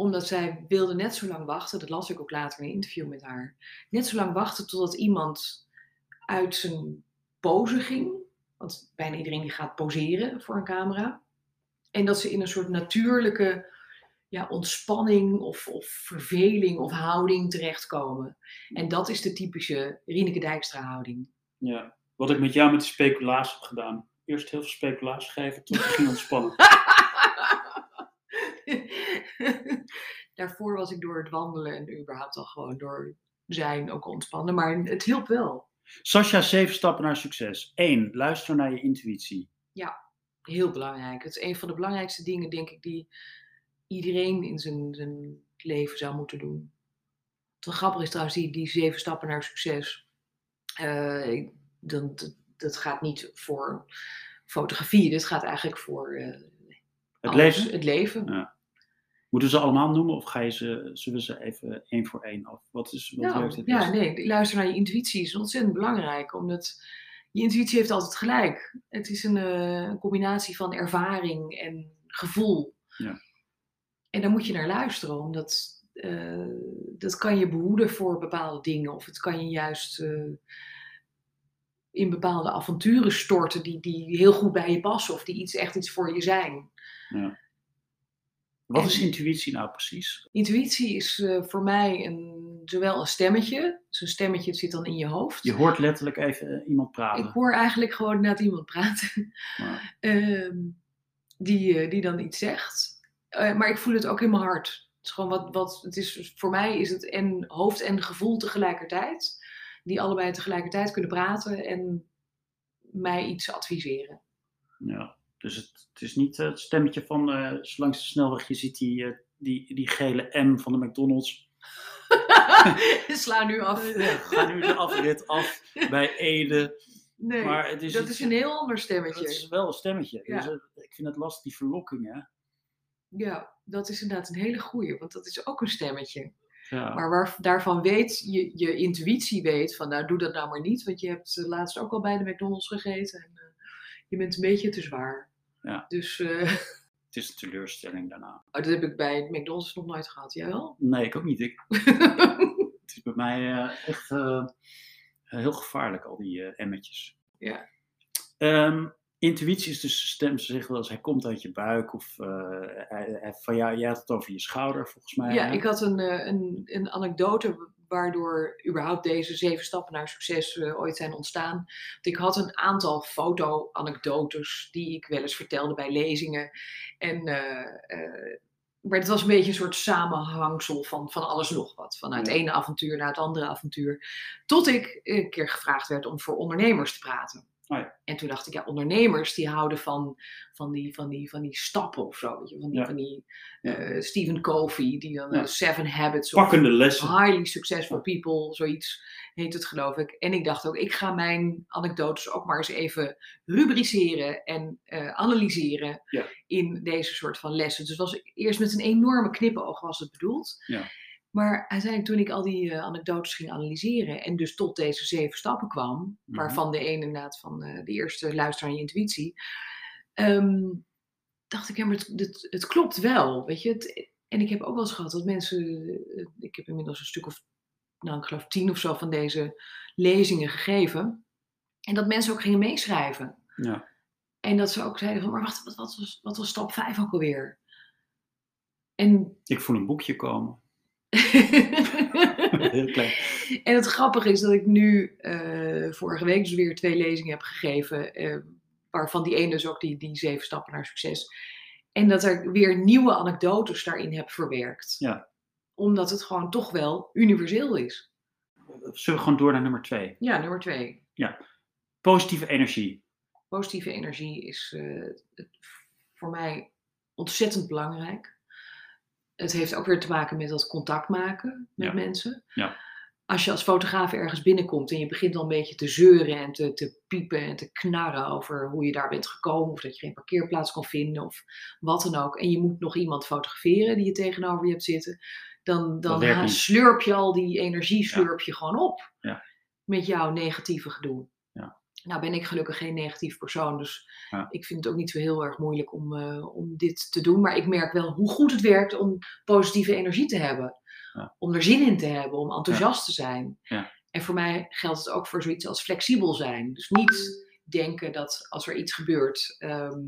Omdat zij wilde net zo lang wachten, dat las ik ook later in een interview met haar. Net zo lang wachten totdat iemand uit zijn pose ging. Want bijna iedereen die gaat poseren voor een camera. En dat ze in een soort natuurlijke ja, ontspanning of, of verveling of houding terechtkomen. En dat is de typische Rieneke Dijkstra houding. Ja. Wat ik met jou met de speculaas heb gedaan. Eerst heel veel speculaas geven, je ging ontspannen. Daarvoor was ik door het wandelen en überhaupt al gewoon door zijn ook ontspannen. Maar het hielp wel. Sascha, zeven stappen naar succes. Eén, luister naar je intuïtie. Heel belangrijk. Het is een van de belangrijkste dingen, denk ik, die iedereen in zijn, zijn leven zou moeten doen. Wat grappig is trouwens, die, die zeven stappen naar succes. Ik- dat, dat, dat gaat niet voor fotografie. Dit gaat eigenlijk voor eh, Het alles. leven. Het leven. Ja. Moeten we ze allemaal noemen of ga je ze, zullen we ze even één voor één af? Wat, is, wat Nou, het ja, best? nee, luister naar je intuïtie is ontzettend belangrijk, omdat je intuïtie heeft altijd gelijk. Het is een, eh, een combinatie van ervaring en gevoel. Ja. En daar moet je naar luisteren, omdat eh, dat kan je behoeden voor bepaalde dingen, of het kan je juist eh, in bepaalde avonturen storten die, die heel goed bij je passen, of die iets, echt iets voor je zijn. Ja. Wat En- is intuïtie nou precies? Intuïtie is eh, voor mij een, zowel een stemmetje, dus een stemmetje zit dan in je hoofd. Je hoort letterlijk even eh, iemand praten. Ik hoor eigenlijk gewoon net iemand praten Maar- ehm, die, eh, die dan iets zegt. Maar ik voel het ook in mijn hart. Het is gewoon wat, wat het is, voor mij is het en hoofd en gevoel tegelijkertijd. Die allebei tegelijkertijd kunnen praten en mij iets adviseren. Ja, dus het, het is niet eh, het stemmetje van eh langs de snelweg, je ziet die, eh, die, die gele M van de McDonald's. Sla nu af. Ja, ga nu de afrit af bij Ede. Nee, Maar het is dat iets- is een heel ander stemmetje. Dat is wel een stemmetje. Ja. Dus, ik vind het lastig, die verlokking, hè? Ja, dat is inderdaad een hele goeie, want dat is ook een stemmetje. Ja. Maar waar, daarvan weet, je, je intuïtie weet van nou doe dat nou maar niet. Want je hebt laatst ook al bij de McDonald's gegeten. En je bent een beetje te zwaar. Ja. Dus eh, Het is een teleurstelling daarna. oh, dat heb ik bij McDonald's nog nooit gehad. Jij wel? Nee, ik ook niet. Ik, het is bij mij eh, echt eh, heel gevaarlijk, al die emmetjes. Ja. Ehm, intuïtie is dus stem, ze zeggen wel eens, hij komt uit je buik. Of hij, hij- van jou, jij had het over je schouder, volgens mij. Ja, hè? ik had een, een, een anekdote waardoor überhaupt deze zeven stappen naar succes eh, ooit zijn ontstaan. Want ik had een aantal foto-anekdotes die ik wel eens vertelde bij lezingen. En, eh, eh, maar het was een beetje een soort samenhangsel van, van alles nog wat. Van het ene avontuur naar het andere avontuur. Tot ik een keer gevraagd werd om voor ondernemers te praten. En toen dacht ik, ja, ondernemers die houden van, van, die, van, die, van die stappen of zo. Weet je? Van die, Ja. van die eh, Stephen Covey, die dan Ja. eh, Seven Habits of Pakkende lessen. Highly Successful People, zoiets heet het geloof ik. En ik dacht ook, ik ga mijn anekdotes ook maar eens even rubriceren en eh, analyseren Ja. in deze soort van lessen. Dus was eerst met een enorme knipoog was het bedoeld. Ja. Maar uiteindelijk toen ik al die eh, anekdotes ging analyseren en dus tot deze zeven stappen kwam, Mhm. waarvan de ene inderdaad van eh, de eerste luister aan je intuïtie, ehm, dacht ik, ja, maar het, het, het klopt wel, weet je. Het, en ik heb ook wel eens gehad dat mensen, eh, ik heb inmiddels een stuk of, nou ik geloof tien of zo van deze lezingen gegeven. En dat mensen ook gingen meeschrijven. Ja. En dat ze ook zeiden van, maar wacht, wat, wat, was, wat was stap vijf ook alweer? En Ik voel een boekje komen. Heel klein. En het grappige is dat ik nu eh, vorige week dus weer twee lezingen heb gegeven. eh, waarvan die ene dus ook die, die zeven stappen naar succes. En dat er weer nieuwe anekdotes daarin heb verwerkt. Ja. Omdat het gewoon toch wel universeel is. Zullen we gewoon door naar nummer twee? Ja, nummer twee. Positieve energie. Positieve energie is eh, voor mij ontzettend belangrijk. Het heeft ook weer te maken met dat contact maken met Ja. mensen. Ja. Als je als fotograaf ergens binnenkomt en je begint al een beetje te zeuren en te, te piepen en te knarren over hoe je daar bent gekomen of dat je geen parkeerplaats kon vinden of wat dan ook. En je moet nog iemand fotograferen die je tegenover je hebt zitten. Dan, dan slurp je al die energie slurp je gewoon op. Ja. Met jouw negatieve gedoe. Nou ben ik gelukkig geen negatief persoon, dus Ja. ik vind het ook niet zo heel erg moeilijk om, eh, om dit te doen. Maar ik merk wel hoe goed het werkt om positieve energie te hebben. Ja. Om er zin in te hebben, om enthousiast te zijn. Ja. En voor mij geldt het ook voor zoiets als flexibel zijn. Dus niet denken dat als er iets gebeurt, ehm,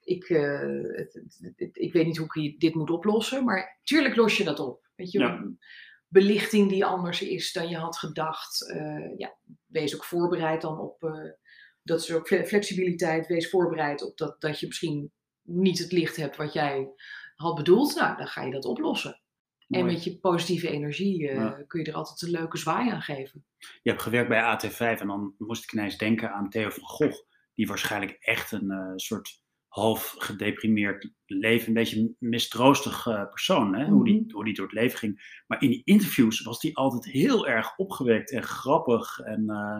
ik, eh, het- het- het- ik weet niet hoe ik dit moet oplossen, maar tuurlijk los je dat op. Weet je, Ja. Belichting die anders is dan je had gedacht. eh, ja, wees ook voorbereid dan op, eh, dat fle- flexibiliteit, wees voorbereid op dat, dat je misschien niet het licht hebt wat jij had bedoeld. Nou, dan ga je dat oplossen. En met je positieve energie eh, Ja. kun je er altijd een leuke zwaai aan geven. Je hebt gewerkt bij AT5 en dan moest ik ineens denken aan Theo van Gogh. Die waarschijnlijk echt een soort half gedeprimeerd leven, een beetje een mistroostig eh, persoon. Hè? Hoe, die, Mhm. hoe die door het leven ging. Maar in die interviews was die altijd heel erg opgewekt en grappig. En eh,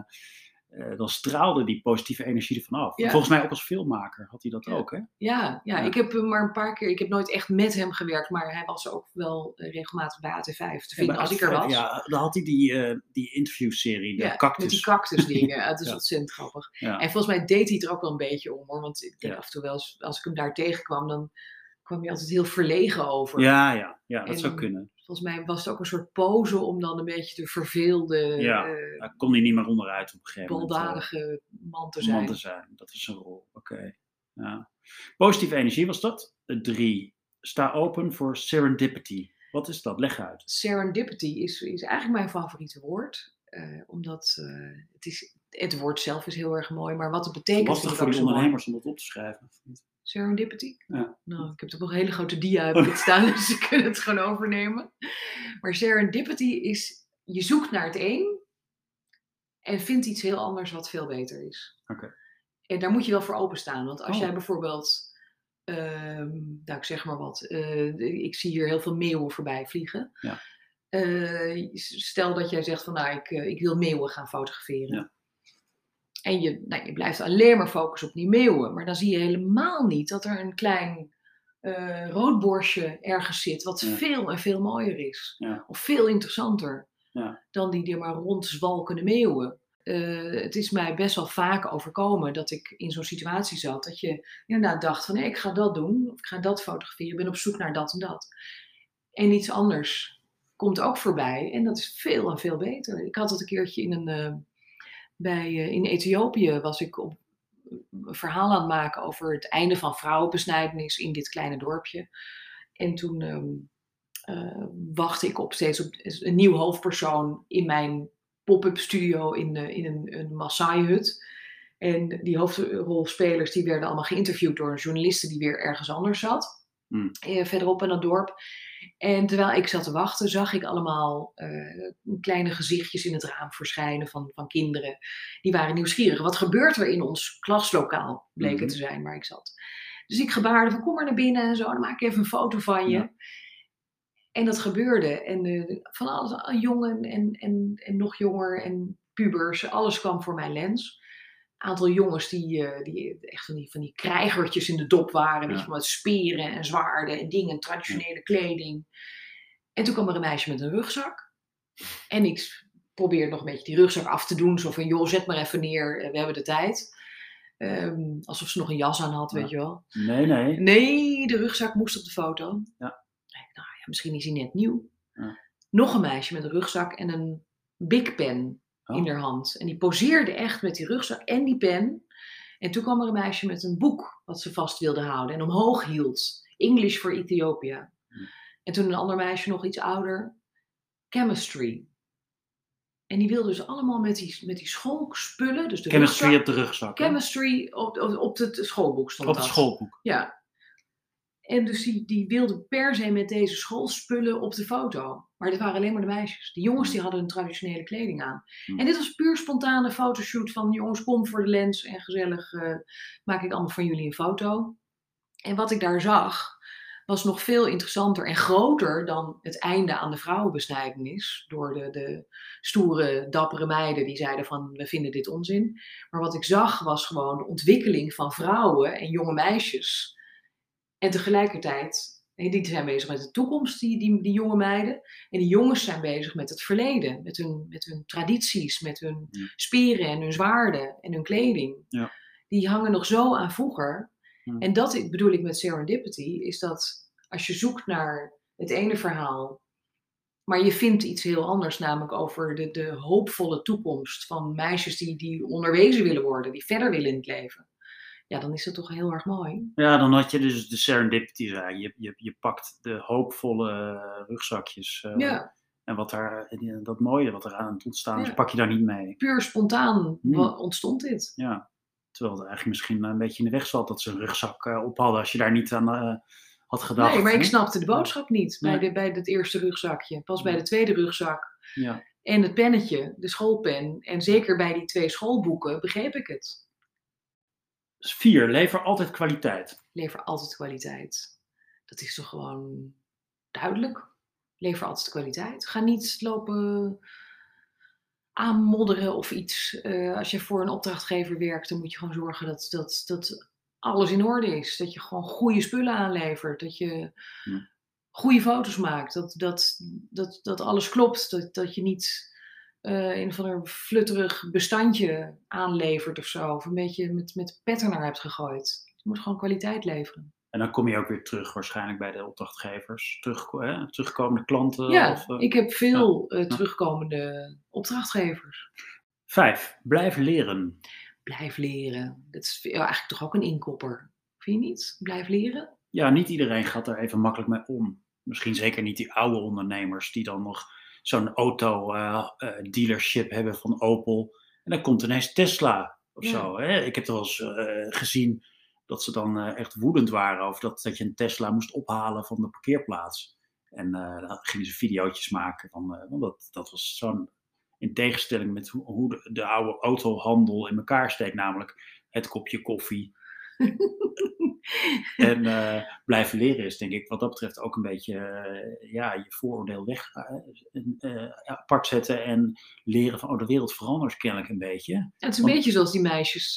eh, dan straalde die positieve energie ervan af. Ja. Volgens mij ook als filmmaker had hij dat Ja. ook. Hè? Ja, ja, Ja. ik heb hem maar een paar keer, ik heb nooit echt met hem gewerkt, maar hij was ook wel eh, regelmatig bij AT5 te vinden als ik er AT5, was. Ja, dan had hij die, eh, die interviewserie, de cactus. Met die cactusdingen. Het is ontzettend grappig. En volgens mij deed hij het er ook wel een beetje om hoor. Want ik denk af en toe wel eens, als ik hem daar tegenkwam, dan kwam hij altijd heel verlegen over. ja, ja, ja, dat En- zou kunnen. Volgens mij was het ook een soort pose om dan een beetje de verveelde, Ja, Daar kon hij niet meer onderuit op een gegeven moment. eh. baldadige man te zijn. man te zijn. Dat is een rol. Oké. Ja. Positieve energie was dat. Eh, Drie. Sta open voor serendipity. Wat is dat? Leg uit. Serendipity is, is eigenlijk mijn favoriete woord. omdat het, is, het woord zelf is heel erg mooi, maar wat het betekent. Lastig voor die mooi. ondernemers om dat op te schrijven. of niet? Serendipity? Ja. Nou, ik heb toch nog een hele grote dia heb ik staan, dus ze kunnen het gewoon overnemen. Maar serendipity is, je zoekt naar het een en vindt iets heel anders wat veel beter is. Oké. En daar moet je wel voor openstaan. Want als Oh. jij bijvoorbeeld, nou ik zeg maar wat, eh, ik zie hier heel veel meeuwen voorbij vliegen. Ja. Eh, stel dat jij zegt van nou ik, eh, ik wil meeuwen gaan fotograferen. Ja. En je, nou, je blijft alleen maar focussen op die meeuwen. Maar dan zie je helemaal niet dat er een klein uh, roodborstje ergens zit, wat Ja. veel en veel mooier is. Ja. Of veel interessanter Ja. dan die er maar rondzwalkende meeuwen. Eh, het is mij best wel vaak overkomen dat ik in zo'n situatie zat. Dat je inderdaad dacht van nee, ik ga dat doen. Of ik ga dat fotograferen. Ik ben op zoek naar dat en dat. En iets anders komt ook voorbij. En dat is veel en veel beter. Ik had het een keertje in een... eh, bij, eh, in Ethiopië was ik op een verhaal aan het maken over het einde van vrouwenbesnijdenis in dit kleine dorpje. En toen ehm, eh, wachtte ik op steeds op een nieuw hoofdpersoon in mijn pop-up studio in, in een, een Maasai-hut. En die hoofdrolspelers die werden allemaal geïnterviewd door een journaliste die weer ergens anders zat. Hmm. eh, verderop in het dorp. En terwijl ik zat te wachten, zag ik allemaal eh, kleine gezichtjes in het raam verschijnen van, van kinderen. Die waren nieuwsgierig. Wat gebeurt er in ons klaslokaal, bleek het te zijn waar ik zat. Dus ik gebaarde van kom maar naar binnen en zo, dan maak ik even een foto van je. Ja. En dat gebeurde. En eh, van alles, jongen en, en, en nog jonger en pubers, alles kwam voor mijn lens. Een aantal jongens die, eh, die echt van die, van die krijgertjes in de dop waren. Weet Ja. je, met speren en zwaarden en dingen, traditionele kleding. En toen kwam er een meisje met een rugzak. En ik probeerde nog een beetje die rugzak af te doen. Zo van, joh, zet maar even neer, eh, we hebben de tijd. Ehm, alsof ze nog een jas aan had, Ja. weet je wel. Nee, nee. Nee, de rugzak moest op de foto. Ja. Nou ja, misschien is hij net nieuw. Ja. Nog een meisje met een rugzak en een big pen Oh. in haar hand. En die poseerde echt met die rugzak en die pen. En toen kwam er een meisje met een boek wat ze vast wilde houden en omhoog hield. English for Ethiopia. Hm. En toen een ander meisje, nog iets ouder, chemistry. En die wilden dus allemaal met die, met die schoolspullen, dus de Chemistry rugzak, op de rugzak. chemistry op, op, op het schoolboek stond Op het dat. schoolboek. Ja. En dus die, die wilden per se met deze schoolspullen op de foto. Maar dit waren alleen maar de meisjes. De jongens die hadden hun traditionele kleding aan. Hmm. En dit was puur spontane fotoshoot van jongens, kom voor de lens en gezellig eh, maak ik allemaal van jullie een foto. En wat ik daar zag, was nog veel interessanter en groter dan het einde aan de vrouwenbesnijdenis. Door de, de stoere, dappere meiden die zeiden van we vinden dit onzin. Maar wat ik zag was gewoon de ontwikkeling van vrouwen en jonge meisjes. En tegelijkertijd, die zijn bezig met de toekomst, die, die, die jonge meiden. En die jongens zijn bezig met het verleden, met hun, met hun tradities, met hun Ja. spieren en hun zwaarden en hun kleding. Ja. Die hangen nog zo aan vroeger. Ja. En dat bedoel ik met serendipity, is dat als je zoekt naar het ene verhaal, maar je vindt iets heel anders, namelijk over de, de hoopvolle toekomst van meisjes die, die onderwezen willen worden, die verder willen in het leven. Ja, dan is dat toch heel erg mooi. Ja, dan had je dus de serendipity. Je, je, je pakt de hoopvolle eh, rugzakjes. eh, Ja, En wat daar, eh, dat mooie wat er aan het ontstaan is, Ja. pak je daar niet mee. puur spontaan Hmm. ontstond dit. Ja. Terwijl het eigenlijk misschien een beetje in de weg zat dat ze een rugzak op hadden als je daar niet aan had gedacht. Nee, maar ik snapte de boodschap niet bij, de, bij het eerste rugzakje. Pas bij de tweede rugzak Ja. en het pennetje, de schoolpen. En zeker bij die twee schoolboeken begreep ik het. Vier, lever altijd kwaliteit. Lever altijd kwaliteit. Dat is toch gewoon duidelijk. Lever altijd kwaliteit. Ga niet lopen aanmodderen of iets. Eh, als je voor een opdrachtgever werkt, dan moet je gewoon zorgen dat, dat, dat alles in orde is. Dat je gewoon goede spullen aanlevert. Dat je Ja. goede foto's maakt. Dat, dat, dat, dat alles klopt. Dat, dat je niet eh, een of ander flutterig bestandje aanlevert of zo. Of een beetje met, met petten naar hebt gegooid. Je moet gewoon kwaliteit leveren. En dan kom je ook weer terug waarschijnlijk bij de opdrachtgevers. Terug, hè, terugkomende klanten. ja, of, eh, ik heb veel eh, terugkomende opdrachtgevers. Vijf, blijf leren. Blijf leren. Dat is eigenlijk toch ook een inkopper. Vind je niet? Blijf leren. Ja, niet iedereen gaat er even makkelijk mee om. Misschien zeker niet die oude ondernemers die dan nog zo'n auto-dealership hebben van Opel. En dan komt ineens Tesla of Ja. zo. Hè? Ik heb er wel eens eh, gezien dat ze dan eh, echt woedend waren over dat, dat je een Tesla moest ophalen van de parkeerplaats. En eh, dan gingen ze videootjes maken. Van, eh, want dat, dat was zo'n in tegenstelling met hoe, hoe de, de oude autohandel in elkaar steekt. Namelijk het kopje koffie, En eh, blijven leren is denk ik wat dat betreft ook een beetje eh, ja, je vooroordeel weg uh, apart zetten en leren van oh de wereld verandert kennelijk een beetje. En het is een beetje zoals die meisjes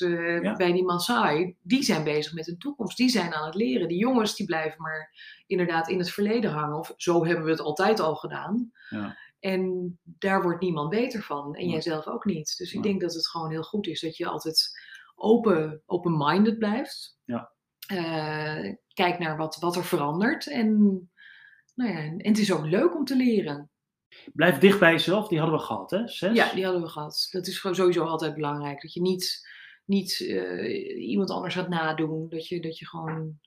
bij die Maasai, die zijn bezig met hun toekomst, die zijn aan het leren. Die jongens die blijven maar inderdaad in het verleden hangen of zo hebben we het altijd al gedaan. Ja. En daar wordt niemand beter van en Nee. jij zelf ook niet. Dus ik denk dat het gewoon heel goed is dat je altijd open, open-minded blijft. Ja. Eh, kijk naar wat, wat er verandert. En, nou ja, en het is ook leuk om te leren. Blijf dicht bij jezelf, die hadden we gehad hè, zes? Ja, die hadden we gehad. Dat is gewoon sowieso altijd belangrijk. Dat je niet, niet eh, iemand anders gaat nadoen. Dat je, dat je gewoon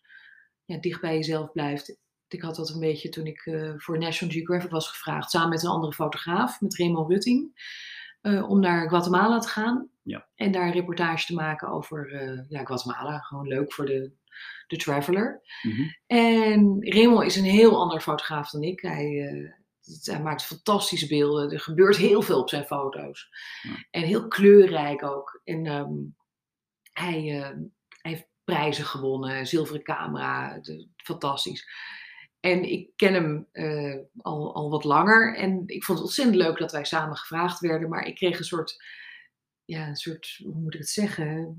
ja, dicht bij jezelf blijft. Ik had dat een beetje toen ik eh, voor National Geographic was gevraagd, samen met een andere fotograaf, met Raymond Rutting, eh, om naar Guatemala te gaan. Ja. En daar een reportage te maken over eh, ja, Guatemala. Gewoon leuk voor de, de traveler. Mhm. En Raymond is een heel ander fotograaf dan ik. Hij, het- hij maakt fantastische beelden. Er gebeurt heel veel op zijn foto's. Ja. En heel kleurrijk ook. En ehm, hij, hij heeft prijzen gewonnen, zilveren camera, de- fantastisch. En ik ken hem eh, al, al wat langer. En ik vond het ontzettend leuk dat wij samen gevraagd werden. Maar ik kreeg een soort, ja, een soort, hoe moet ik het zeggen?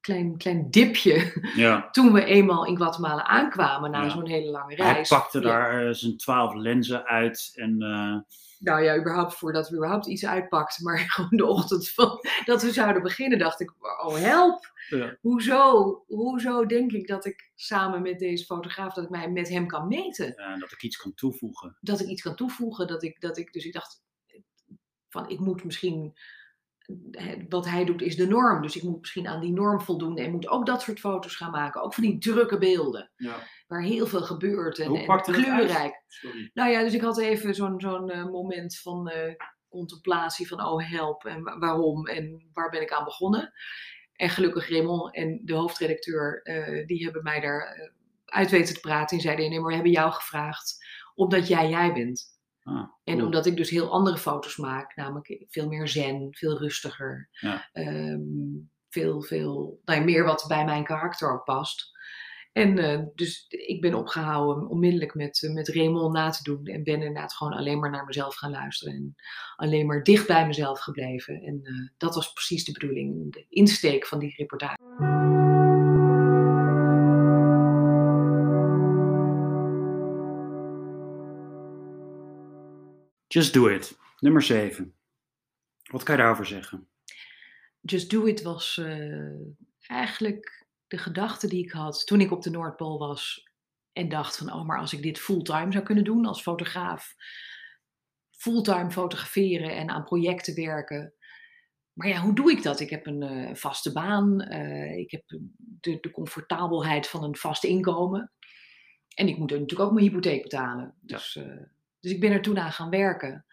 Klein, klein dipje ja. toen we eenmaal in Guatemala aankwamen na Ja. zo'n hele lange Hij reis. pakte Ja, daar eh, zijn twaalf lenzen uit en eh, Nou ja, überhaupt voordat we überhaupt iets uitpakten. Maar gewoon de ochtend van, dat we zouden beginnen dacht ik, oh help. Ja. Hoezo, hoezo denk ik dat ik samen met deze fotograaf, dat ik mij met hem kan meten? ja, dat ik iets kan toevoegen. Dat ik iets kan toevoegen. Dat ik, dat ik, dus ik dacht, van ik moet misschien, wat hij doet is de norm. Dus ik moet misschien aan die norm voldoen en moet ook dat soort foto's gaan maken. Ook van die drukke beelden. Ja. Waar heel veel gebeurt en, en kleurrijk. Nou ja, dus ik had even zo'n zo'n eh, moment van eh, contemplatie van oh help en wa- waarom en waar ben ik aan begonnen. En gelukkig Raymond en de hoofdredacteur, eh, die hebben mij daar uit weten te praten. En zeiden, nee maar we hebben jou gevraagd omdat jij jij bent. Ah, En omdat ik dus heel andere foto's maak, namelijk veel meer zen, veel rustiger. Ja. ehm, veel, veel, nou meer wat bij mijn karakter ook past. En eh, dus ik ben opgehouden onmiddellijk met, eh, met Raymond na te doen. En ben inderdaad gewoon alleen maar naar mezelf gaan luisteren. En alleen maar dicht bij mezelf gebleven. En eh, dat was precies de bedoeling, de insteek van die reportage. Just do it. Nummer 7. Wat kan je daarover zeggen? Just Do It was eigenlijk de gedachte die ik had toen ik op de Noordpool was. En dacht van, oh, maar als ik dit fulltime zou kunnen doen als fotograaf. Fulltime fotograferen en aan projecten werken. Maar ja, hoe doe ik dat? Ik heb een eh, vaste baan. eh, ik heb de, de comfortabelheid van een vast inkomen. En ik moet natuurlijk ook mijn hypotheek betalen. Ja. Dus, eh, dus ik ben er toen aan gaan werken.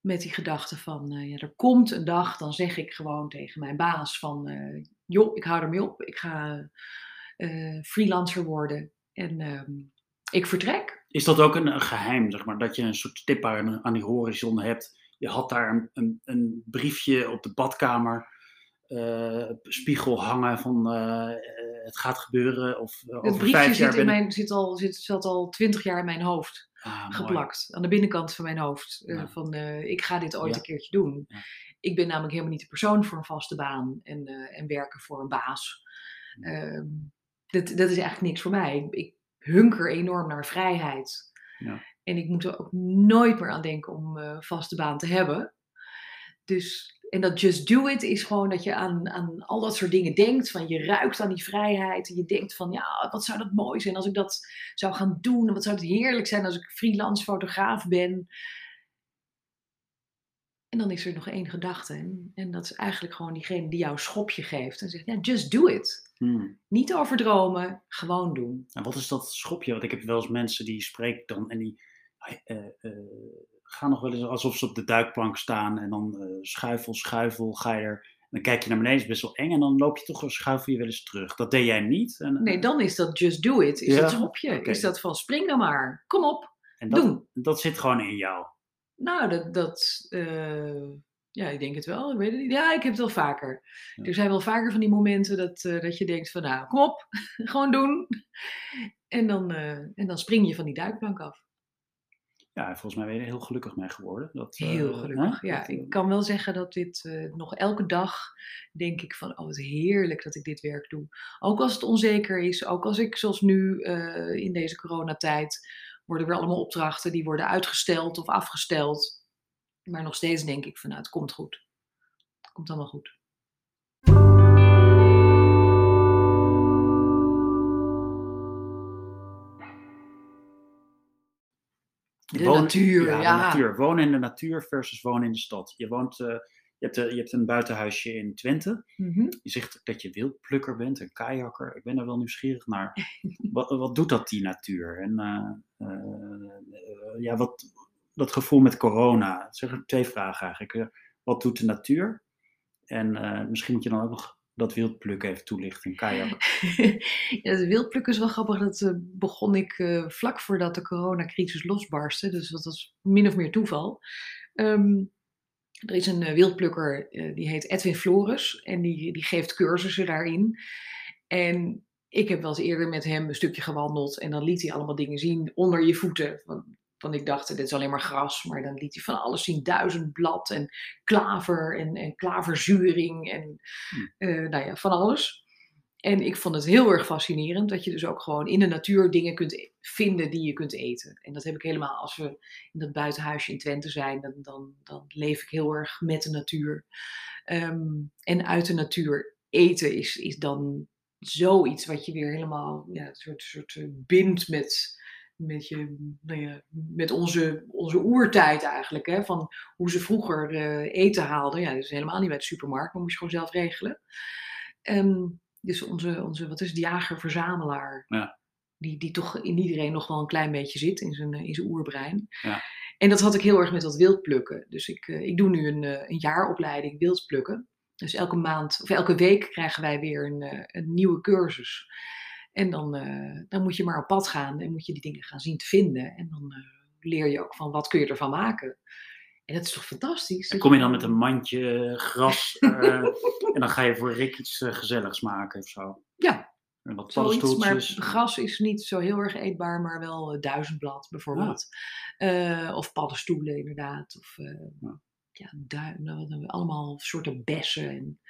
Met die gedachte van, ja, er komt een dag, dan zeg ik gewoon tegen mijn baas van, joh, ik hou ermee op. Ik ga eh, freelancer worden. En ehm, ik vertrek. Is dat ook een, een geheim, zeg maar, dat je een soort stip aan, aan die horizon hebt? Je had daar een, een, een briefje op de badkamer, eh, spiegel hangen van eh, het gaat gebeuren. Of Het briefje vijf jaar zit, in mijn, zit, al, zit, zat al twintig jaar in mijn hoofd Ah, mooi. geplakt. Aan de binnenkant van mijn hoofd. Van, ik ga dit ooit Ja. een keertje doen. Ja. Ik ben namelijk helemaal niet de persoon voor een vaste baan. En, eh, en werken voor een baas. Ehm, dat, dat is eigenlijk niks voor mij. Ik, hunker enorm naar vrijheid. Ja. En ik moet er ook nooit meer aan denken om eh vaste baan te hebben. Dus, en dat just do it is gewoon dat je aan, aan al dat soort dingen denkt. Van je ruikt aan die vrijheid. En je denkt van ja, wat zou dat mooi zijn als ik dat zou gaan doen. En wat zou het heerlijk zijn als ik freelance fotograaf ben. En dan is er nog één gedachte. En, en dat is eigenlijk gewoon diegene die jou een schopje geeft. En zegt ja, just do it. Hmm. Niet overdromen, gewoon doen. En wat is dat schopje? Want ik heb wel eens mensen die spreken dan en die eh, eh, gaan nog wel eens alsof ze op de duikplank staan. En dan eh, schuifel, schuifel, ga je er. En dan kijk je naar beneden, is best wel eng. En dan loop je toch een schuifel je wel eens terug. Dat deed jij niet. En, Nee, dan is dat just do it. Is Ja, dat schopje. Is dat van spring dan maar. Kom op, en dat, doen. dat zit gewoon in jou. Nou, dat, dat, eh, Ja, ik denk het wel. Ik weet het niet. Ja, ik heb het wel vaker. Ja. Er zijn wel vaker van die momenten dat, eh, dat je denkt van nou, kom op, gewoon doen. En dan, eh, en dan spring je van die duikplank af. Ja, volgens mij ben je er heel gelukkig mee geworden. Dat, Heel gelukkig. hè? Ja, Dat, ik kan wel zeggen dat dit nog elke dag denk ik van, oh wat heerlijk dat ik dit werk doe. Ook als het onzeker is, ook als ik zoals nu in deze coronatijd, worden weer allemaal opdrachten die worden uitgesteld of afgesteld. Maar nog steeds denk ik van, nou het komt goed. Het komt allemaal goed. De wonen- natuur, ja, ja. De natuur. Wonen in de natuur versus wonen in de stad. Je, woont, eh, je, hebt, eh, je hebt een buitenhuisje in Twente. Mhm. Je zegt dat je wildplukker bent, een kajakker. Ik ben er wel nieuwsgierig naar. wat, wat doet dat, die natuur? En eh, eh, ja, wat, dat gevoel met corona. Zeg er twee vragen eigenlijk. Wat doet de natuur? En misschien moet je dan ook nog dat wildplukken even toelichten, een kajakker. ja, de wildplukken is wel grappig. Dat begon ik vlak voordat de coronacrisis losbarstte. Dus dat was min of meer toeval. Ehm, er is een eh, wildplukker, eh, die heet Edwin Flores. En die, die geeft cursussen daarin. En ik heb wel eens eerder met hem een stukje gewandeld. En dan liet hij allemaal dingen zien onder je voeten. Want, want ik dacht, dit is alleen maar gras. Maar dan liet hij van alles zien. Duizendblad en klaver en, en klaverzuring. En eh, nou ja, van alles. En ik vond het heel erg fascinerend dat je dus ook gewoon in de natuur dingen kunt vinden die je kunt eten. En dat heb ik helemaal als we in dat buitenhuisje in Twente zijn, dan, dan, dan leef ik heel erg met de natuur. Ehm, en uit de natuur eten is, is dan zoiets wat je weer helemaal ja, een soort, soort eh, bindt met, met, je, nou ja, met onze, onze oertijd eigenlijk. Hè? Van hoe ze vroeger eh, eten haalden. Ja, dat is helemaal niet bij de supermarkt, maar moest je gewoon zelf regelen. Ehm, dus onze, onze, wat is het, jager-verzamelaar. Ja. Die, die toch in iedereen nog wel een klein beetje zit in zijn, eh, in zijn oerbrein. Ja. En dat had ik heel erg met dat wildplukken. Dus ik, eh, ik doe nu een, eh, een jaaropleiding wildplukken. Dus elke maand, of elke week krijgen wij weer een, een nieuwe cursus. En dan, dan moet je maar op pad gaan en moet je die dingen gaan zien te vinden. En dan leer je ook van wat kun je ervan maken. En dat is toch fantastisch? Dan kom je dan met een mandje eh, gras eh, en dan ga je voor Rick iets eh, gezelligs maken of zo. Ja, En wat zoiets. Maar paddenstoeltjes. gras is niet zo heel erg eetbaar, maar wel duizendblad bijvoorbeeld. Eh, of paddenstoelen inderdaad. Of Ja. ja, nou, allemaal soorten bessen. En,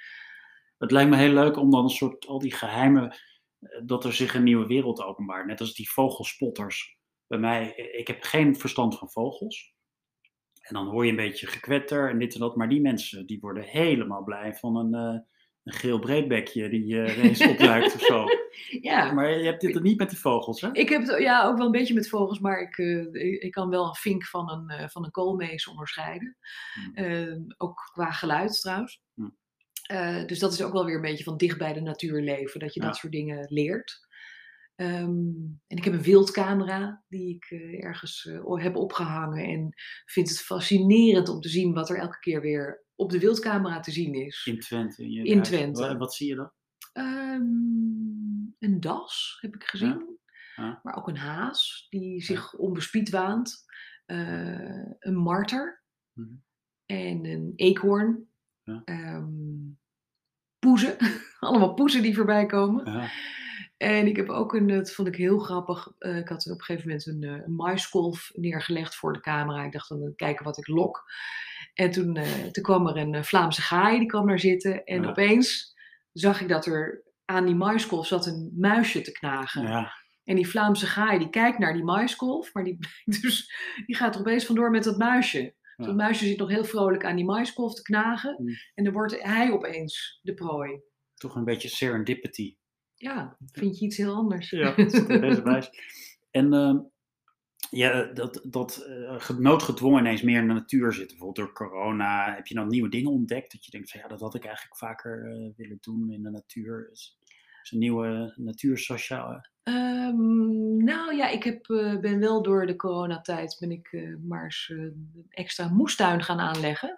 Het lijkt me heel leuk om dan een soort, al die geheimen, eh, dat er zich een nieuwe wereld openbaart. Net als die vogelspotters. Bij mij, ik heb geen verstand van vogels. En dan hoor je een beetje gekwetter en dit en dat. Maar die mensen, die worden helemaal blij van een, eh, een geel breedbekje die eh ineens opduikt of zo. ja, Maar je hebt dit niet met die vogels, hè? Ik heb het ja, ook wel een beetje met vogels, maar ik, eh, ik, kan wel een vink van een, van een koolmees onderscheiden. Hmm. Eh, ook qua geluid trouwens. Hmm. Dus dat is ook wel weer een beetje van dicht bij de natuur leven, dat je Ja. dat soort dingen leert. Ehm, en ik heb een wildcamera die ik eh, ergens eh, heb opgehangen en vind het fascinerend om te zien wat er elke keer weer op de wildcamera te zien is. In Twente. In, je In huis. Twente. Wat, wat zie je dan? Ehm, een das heb ik gezien. Ja. Maar ook een haas die zich onbespied waant. Eh, een marter. Mhm. En een eekhoorn. Ja. Ehm, poezen. Allemaal poezen die voorbij komen. En ik heb ook een, dat vond ik heel grappig. eh, ik had op een gegeven moment een, eh, een maiskolf neergelegd voor de camera. Ik dacht dan kijken wat ik lok. En toen, eh, toen kwam er een eh, Vlaamse gaai, die kwam daar zitten. En Ja. opeens zag ik dat er aan die maiskolf zat een muisje te knagen. Ja. En die Vlaamse gaai die kijkt naar die maiskolf, maar die, dus, die gaat er opeens vandoor met dat muisje. Ja. Dat muisje zit nog heel vrolijk aan die maiskolf te knagen. Mm. En dan wordt hij opeens de prooi. Toch een beetje serendipity. Ja, vind je iets heel anders. Ja, wijze. En ehm, ja, dat, dat eh, noodgedwongen ineens meer in de natuur zitten. Bijvoorbeeld door corona. Heb je dan nieuwe dingen ontdekt? Dat je denkt van ja, dat had ik eigenlijk vaker eh, willen doen in de natuur. Is, is een nieuwe natuursociaal. Ehm, nou ja, ik heb, eh, ben wel door de coronatijd ben ik eh, maar eens eh, een extra moestuin gaan aanleggen.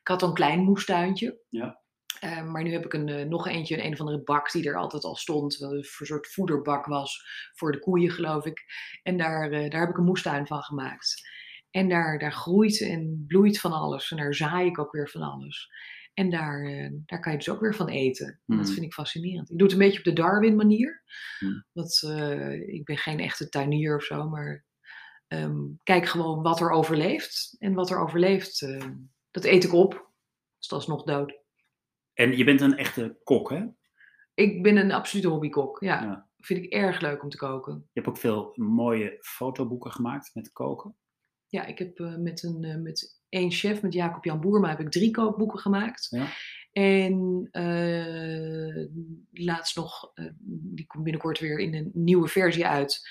Ik had al een klein moestuintje. Ja. Eh, maar nu heb ik een, eh, nog eentje, een, een of andere bak die er altijd al stond. Wat een soort voederbak was voor de koeien, geloof ik. En daar, eh, daar heb ik een moestuin van gemaakt. En daar, daar groeit en bloeit van alles. En daar zaai ik ook weer van alles. En daar, eh, daar kan je dus ook weer van eten. En Dat Hmm. vind ik fascinerend. Ik doe het een beetje op de Darwin manier. Hmm. Want ik ben geen echte tuinier of zo, maar ehm, kijk gewoon wat er overleeft. En wat er overleeft, dat eet ik op. Dus dat is nog dood. En je bent een echte kok, hè? Je Ik ben een absolute hobbykok. Ja, Ja. vind ik erg leuk om te koken. hebt ook veel mooie fotoboeken gemaakt met koken. Ja, ik heb eh, met, een, eh, met één chef, met Jacob Jan Boerma, heb ik drie kookboeken gemaakt. Ja. En eh, laatst nog, die komt binnenkort weer in een nieuwe versie uit.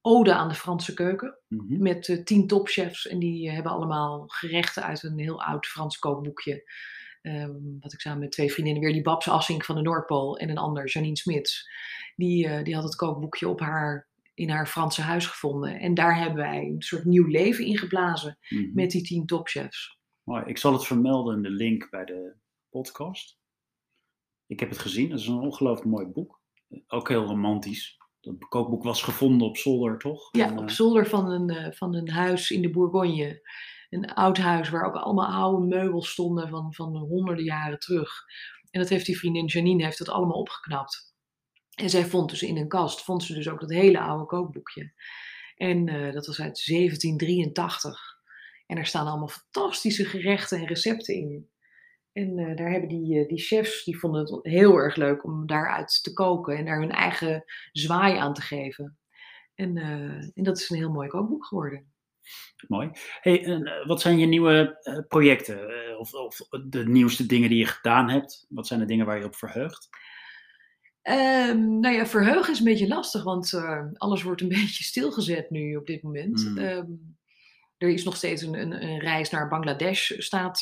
Ode aan de Franse keuken. Mhm. Met tien topchefs. En die hebben allemaal gerechten uit een heel oud Frans kookboekje. Ehm, wat ik samen met twee vriendinnen weer, die Babs Assink van de Noordpool en een ander, Janine Smits. Die, eh, die had het kookboekje op haar, in haar Franse huis gevonden. En daar hebben wij een soort nieuw leven in geblazen Mhm. met die tien topchefs. Mooi. Ik zal het vermelden in de link bij de podcast. Ik heb het gezien. Het is een ongelooflijk mooi boek. Ook heel romantisch. Dat kookboek was gevonden op zolder, toch? Ja, En, op eh, zolder van een, eh, van een huis in de Bourgogne. Een oud huis waar ook allemaal oude meubels stonden van, van honderden jaren terug. En dat heeft die vriendin Janine heeft dat allemaal opgeknapt. En zij vond dus in een kast, vond ze dus ook dat hele oude kookboekje. En eh, dat was uit 1783. En er staan allemaal fantastische gerechten en recepten in. En eh, daar hebben die, eh, die chefs, die vonden het heel erg leuk om daaruit te koken en daar hun eigen zwaai aan te geven. En, en dat is een heel mooi kookboek geworden. Mooi. Hey, en, eh, wat zijn je nieuwe eh, projecten? Eh, of, of de nieuwste dingen die je gedaan hebt? Wat zijn de dingen waar je op verheugt? Ehm, nou ja, verheugen is een beetje lastig, want alles wordt een beetje stilgezet nu op dit moment. Mm. Ehm, er is nog steeds een, een, een reis naar Bangladesh, staat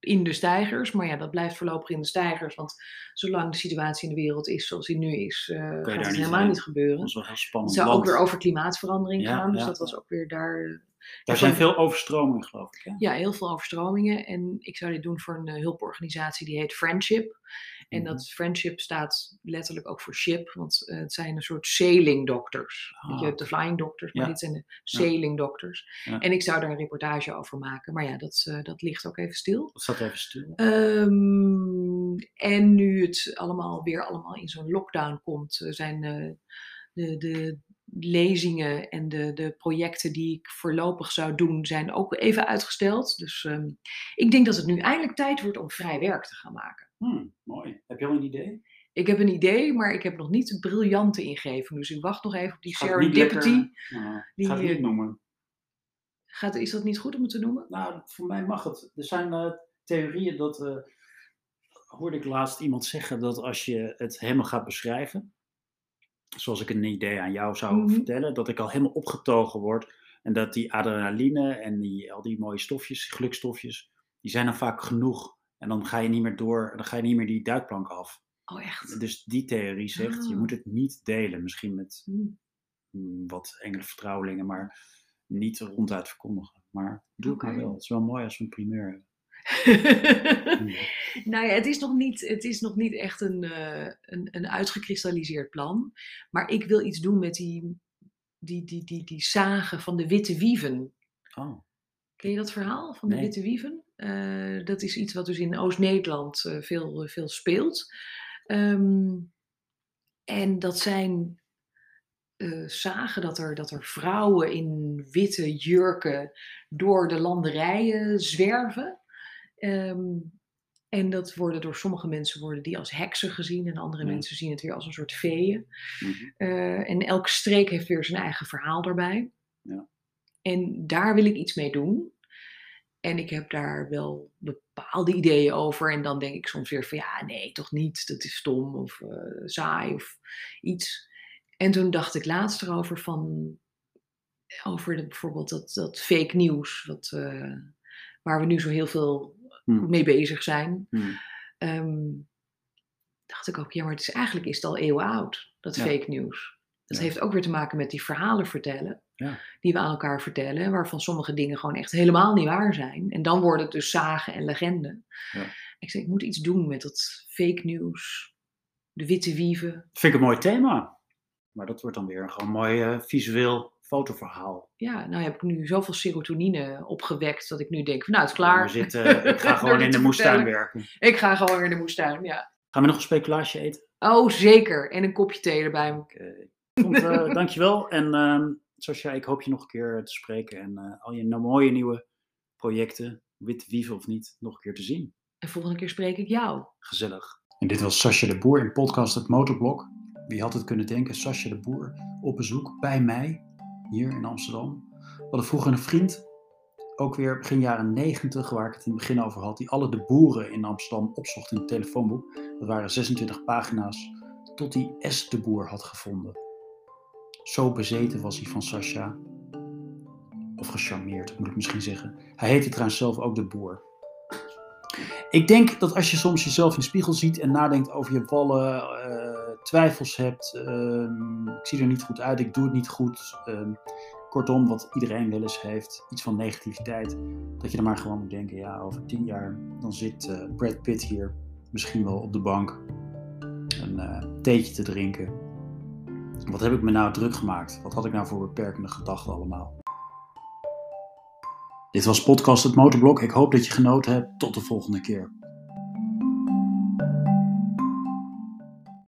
in de stijgers. Maar ja, dat blijft voorlopig in de stijgers, want zolang de situatie in de wereld is zoals die nu is, eh, gaat het niet helemaal heen. niet gebeuren. Dat is wel heel Het spannend. zou ook weer over klimaatverandering Ja, gaan, dus ja, dat was ook weer daar... eh, Daar zijn veel overstromingen, geloof ik. Hè? Ja, heel veel overstromingen. En ik zou dit doen voor een eh, hulporganisatie die heet Friendship. En Mhm. dat Friendship staat letterlijk ook voor ship, want eh, het zijn een soort sailing doctors. Ah, je hebt de flying doctors, maar Ja. dit zijn de sailing doctors. Ja. En ik zou daar een reportage over maken. Maar ja, dat, eh, dat ligt ook even stil. Dat staat even stil. Ehm, en nu het allemaal weer allemaal in zo'n lockdown komt, eh, zijn de, de lezingen en de, de projecten die ik voorlopig zou doen, zijn ook even uitgesteld. Dus ehm, ik denk dat het nu eindelijk tijd wordt om vrij werk te gaan maken. Hmm, mooi. Heb je al een idee? Ik heb een idee, maar ik heb nog niet een briljante ingeving. Dus ik wacht nog even op die serendipity. Nou, die, ga het niet eh, noemen. Gaat, is dat niet goed om het te noemen? Nou, voor mij mag het. Er zijn eh, theorieën dat, eh, hoorde ik laatst iemand zeggen, dat als je het helemaal gaat beschrijven, zoals ik een idee aan jou zou Mhm. vertellen, dat ik al helemaal opgetogen word en dat die adrenaline en die, al die mooie stofjes, gelukstofjes, die zijn dan vaak genoeg. En dan ga je niet meer door, dan ga je niet meer die duikplank af. Oh, echt? Dus die theorie zegt, je Ah. moet het niet delen. Misschien met Hm. mm, wat engele vertrouwelingen, maar niet ronduit verkondigen. Maar doe het maar wel. Het is wel mooi als we een primeur hebben. Nou ja, het is nog niet, het is nog niet echt een, eh, een, een uitgekristalliseerd plan. Maar ik wil iets doen met die, die, die, die, die zagen van de witte wieven. Oh, Ken je dat verhaal van de Nee. witte wieven? Eh, dat is iets wat dus in Oost-Nederland eh, veel, veel speelt. Ehm, en dat zijn eh, zagen dat er, dat er vrouwen in witte jurken door de landerijen zwerven. Ehm, en dat worden door sommige mensen worden die als heksen gezien en andere Ja. mensen zien het weer als een soort feeën. mhm. En elke streek heeft weer zijn eigen verhaal daarbij. Ja. En daar wil ik iets mee doen. En ik heb daar wel bepaalde ideeën over. En dan denk ik soms weer van ja, nee, toch niet. Dat is stom of eh, saai of iets. En toen dacht ik laatst erover van. Over de, bijvoorbeeld dat, dat fake nieuws. Wat, eh, waar we nu zo heel veel Hmm. mee bezig zijn. Hmm. Ehm, dacht ik ook, ja, maar het is, eigenlijk is het al eeuwen oud, dat Ja. fake nieuws. Dat Ja. heeft ook weer te maken met die verhalen vertellen, Ja. die we aan elkaar vertellen, waarvan sommige dingen gewoon echt helemaal niet waar zijn. En dan worden het dus zagen en legenden. Ja. Ik zei, ik moet iets doen met dat fake nieuws, de witte wieven. Vind ik een mooi thema. Maar dat wordt dan weer een gewoon mooi eh, visueel fotoverhaal. Ja, nou heb ik nu zoveel serotonine opgewekt dat ik nu denk, van, nou het is klaar. We zitten, ik ga gewoon in de moestuin vertellen. werken. Ik ga gewoon in de moestuin, ja. Gaan we nog een speculaasje eten? Oh, zeker. En een kopje thee erbij. Ik vond, eh, dankjewel. En ehm Sascha, ik hoop je nog een keer te spreken. En eh, al je nou mooie nieuwe projecten, wit wieven of niet, nog een keer te zien. En volgende keer spreek ik jou. Gezellig. En dit was Sascha de Boer in podcast Het Motorblok. Wie had het kunnen denken, Sascha de Boer op bezoek bij mij, hier in Amsterdam. We hadden vroeger een vriend, ook weer begin jaren 90, waar ik het in het begin over had, die alle de boeren in Amsterdam opzocht in het telefoonboek. Dat waren 26 pagina's, tot hij S de Boer had gevonden. Zo bezeten was hij van Sascha. Of gecharmeerd, moet ik misschien zeggen. Hij heette trouwens zelf ook de Boer. Ik denk dat als je soms jezelf in de spiegel ziet en nadenkt over je wallen, eh, twijfels hebt, ehm, ik zie er niet goed uit, ik doe het niet goed, ehm, kortom, wat iedereen wel eens heeft, iets van negativiteit, dat je er maar gewoon moet denken, ja, over tien jaar, dan zit eh, Brad Pitt hier misschien wel op de bank een eh, theetje te drinken. Wat heb ik me nou druk gemaakt? Wat had ik nou voor beperkende gedachten allemaal? Dit was podcast Het Motorblok. Ik hoop dat je genoten hebt. Tot de volgende keer.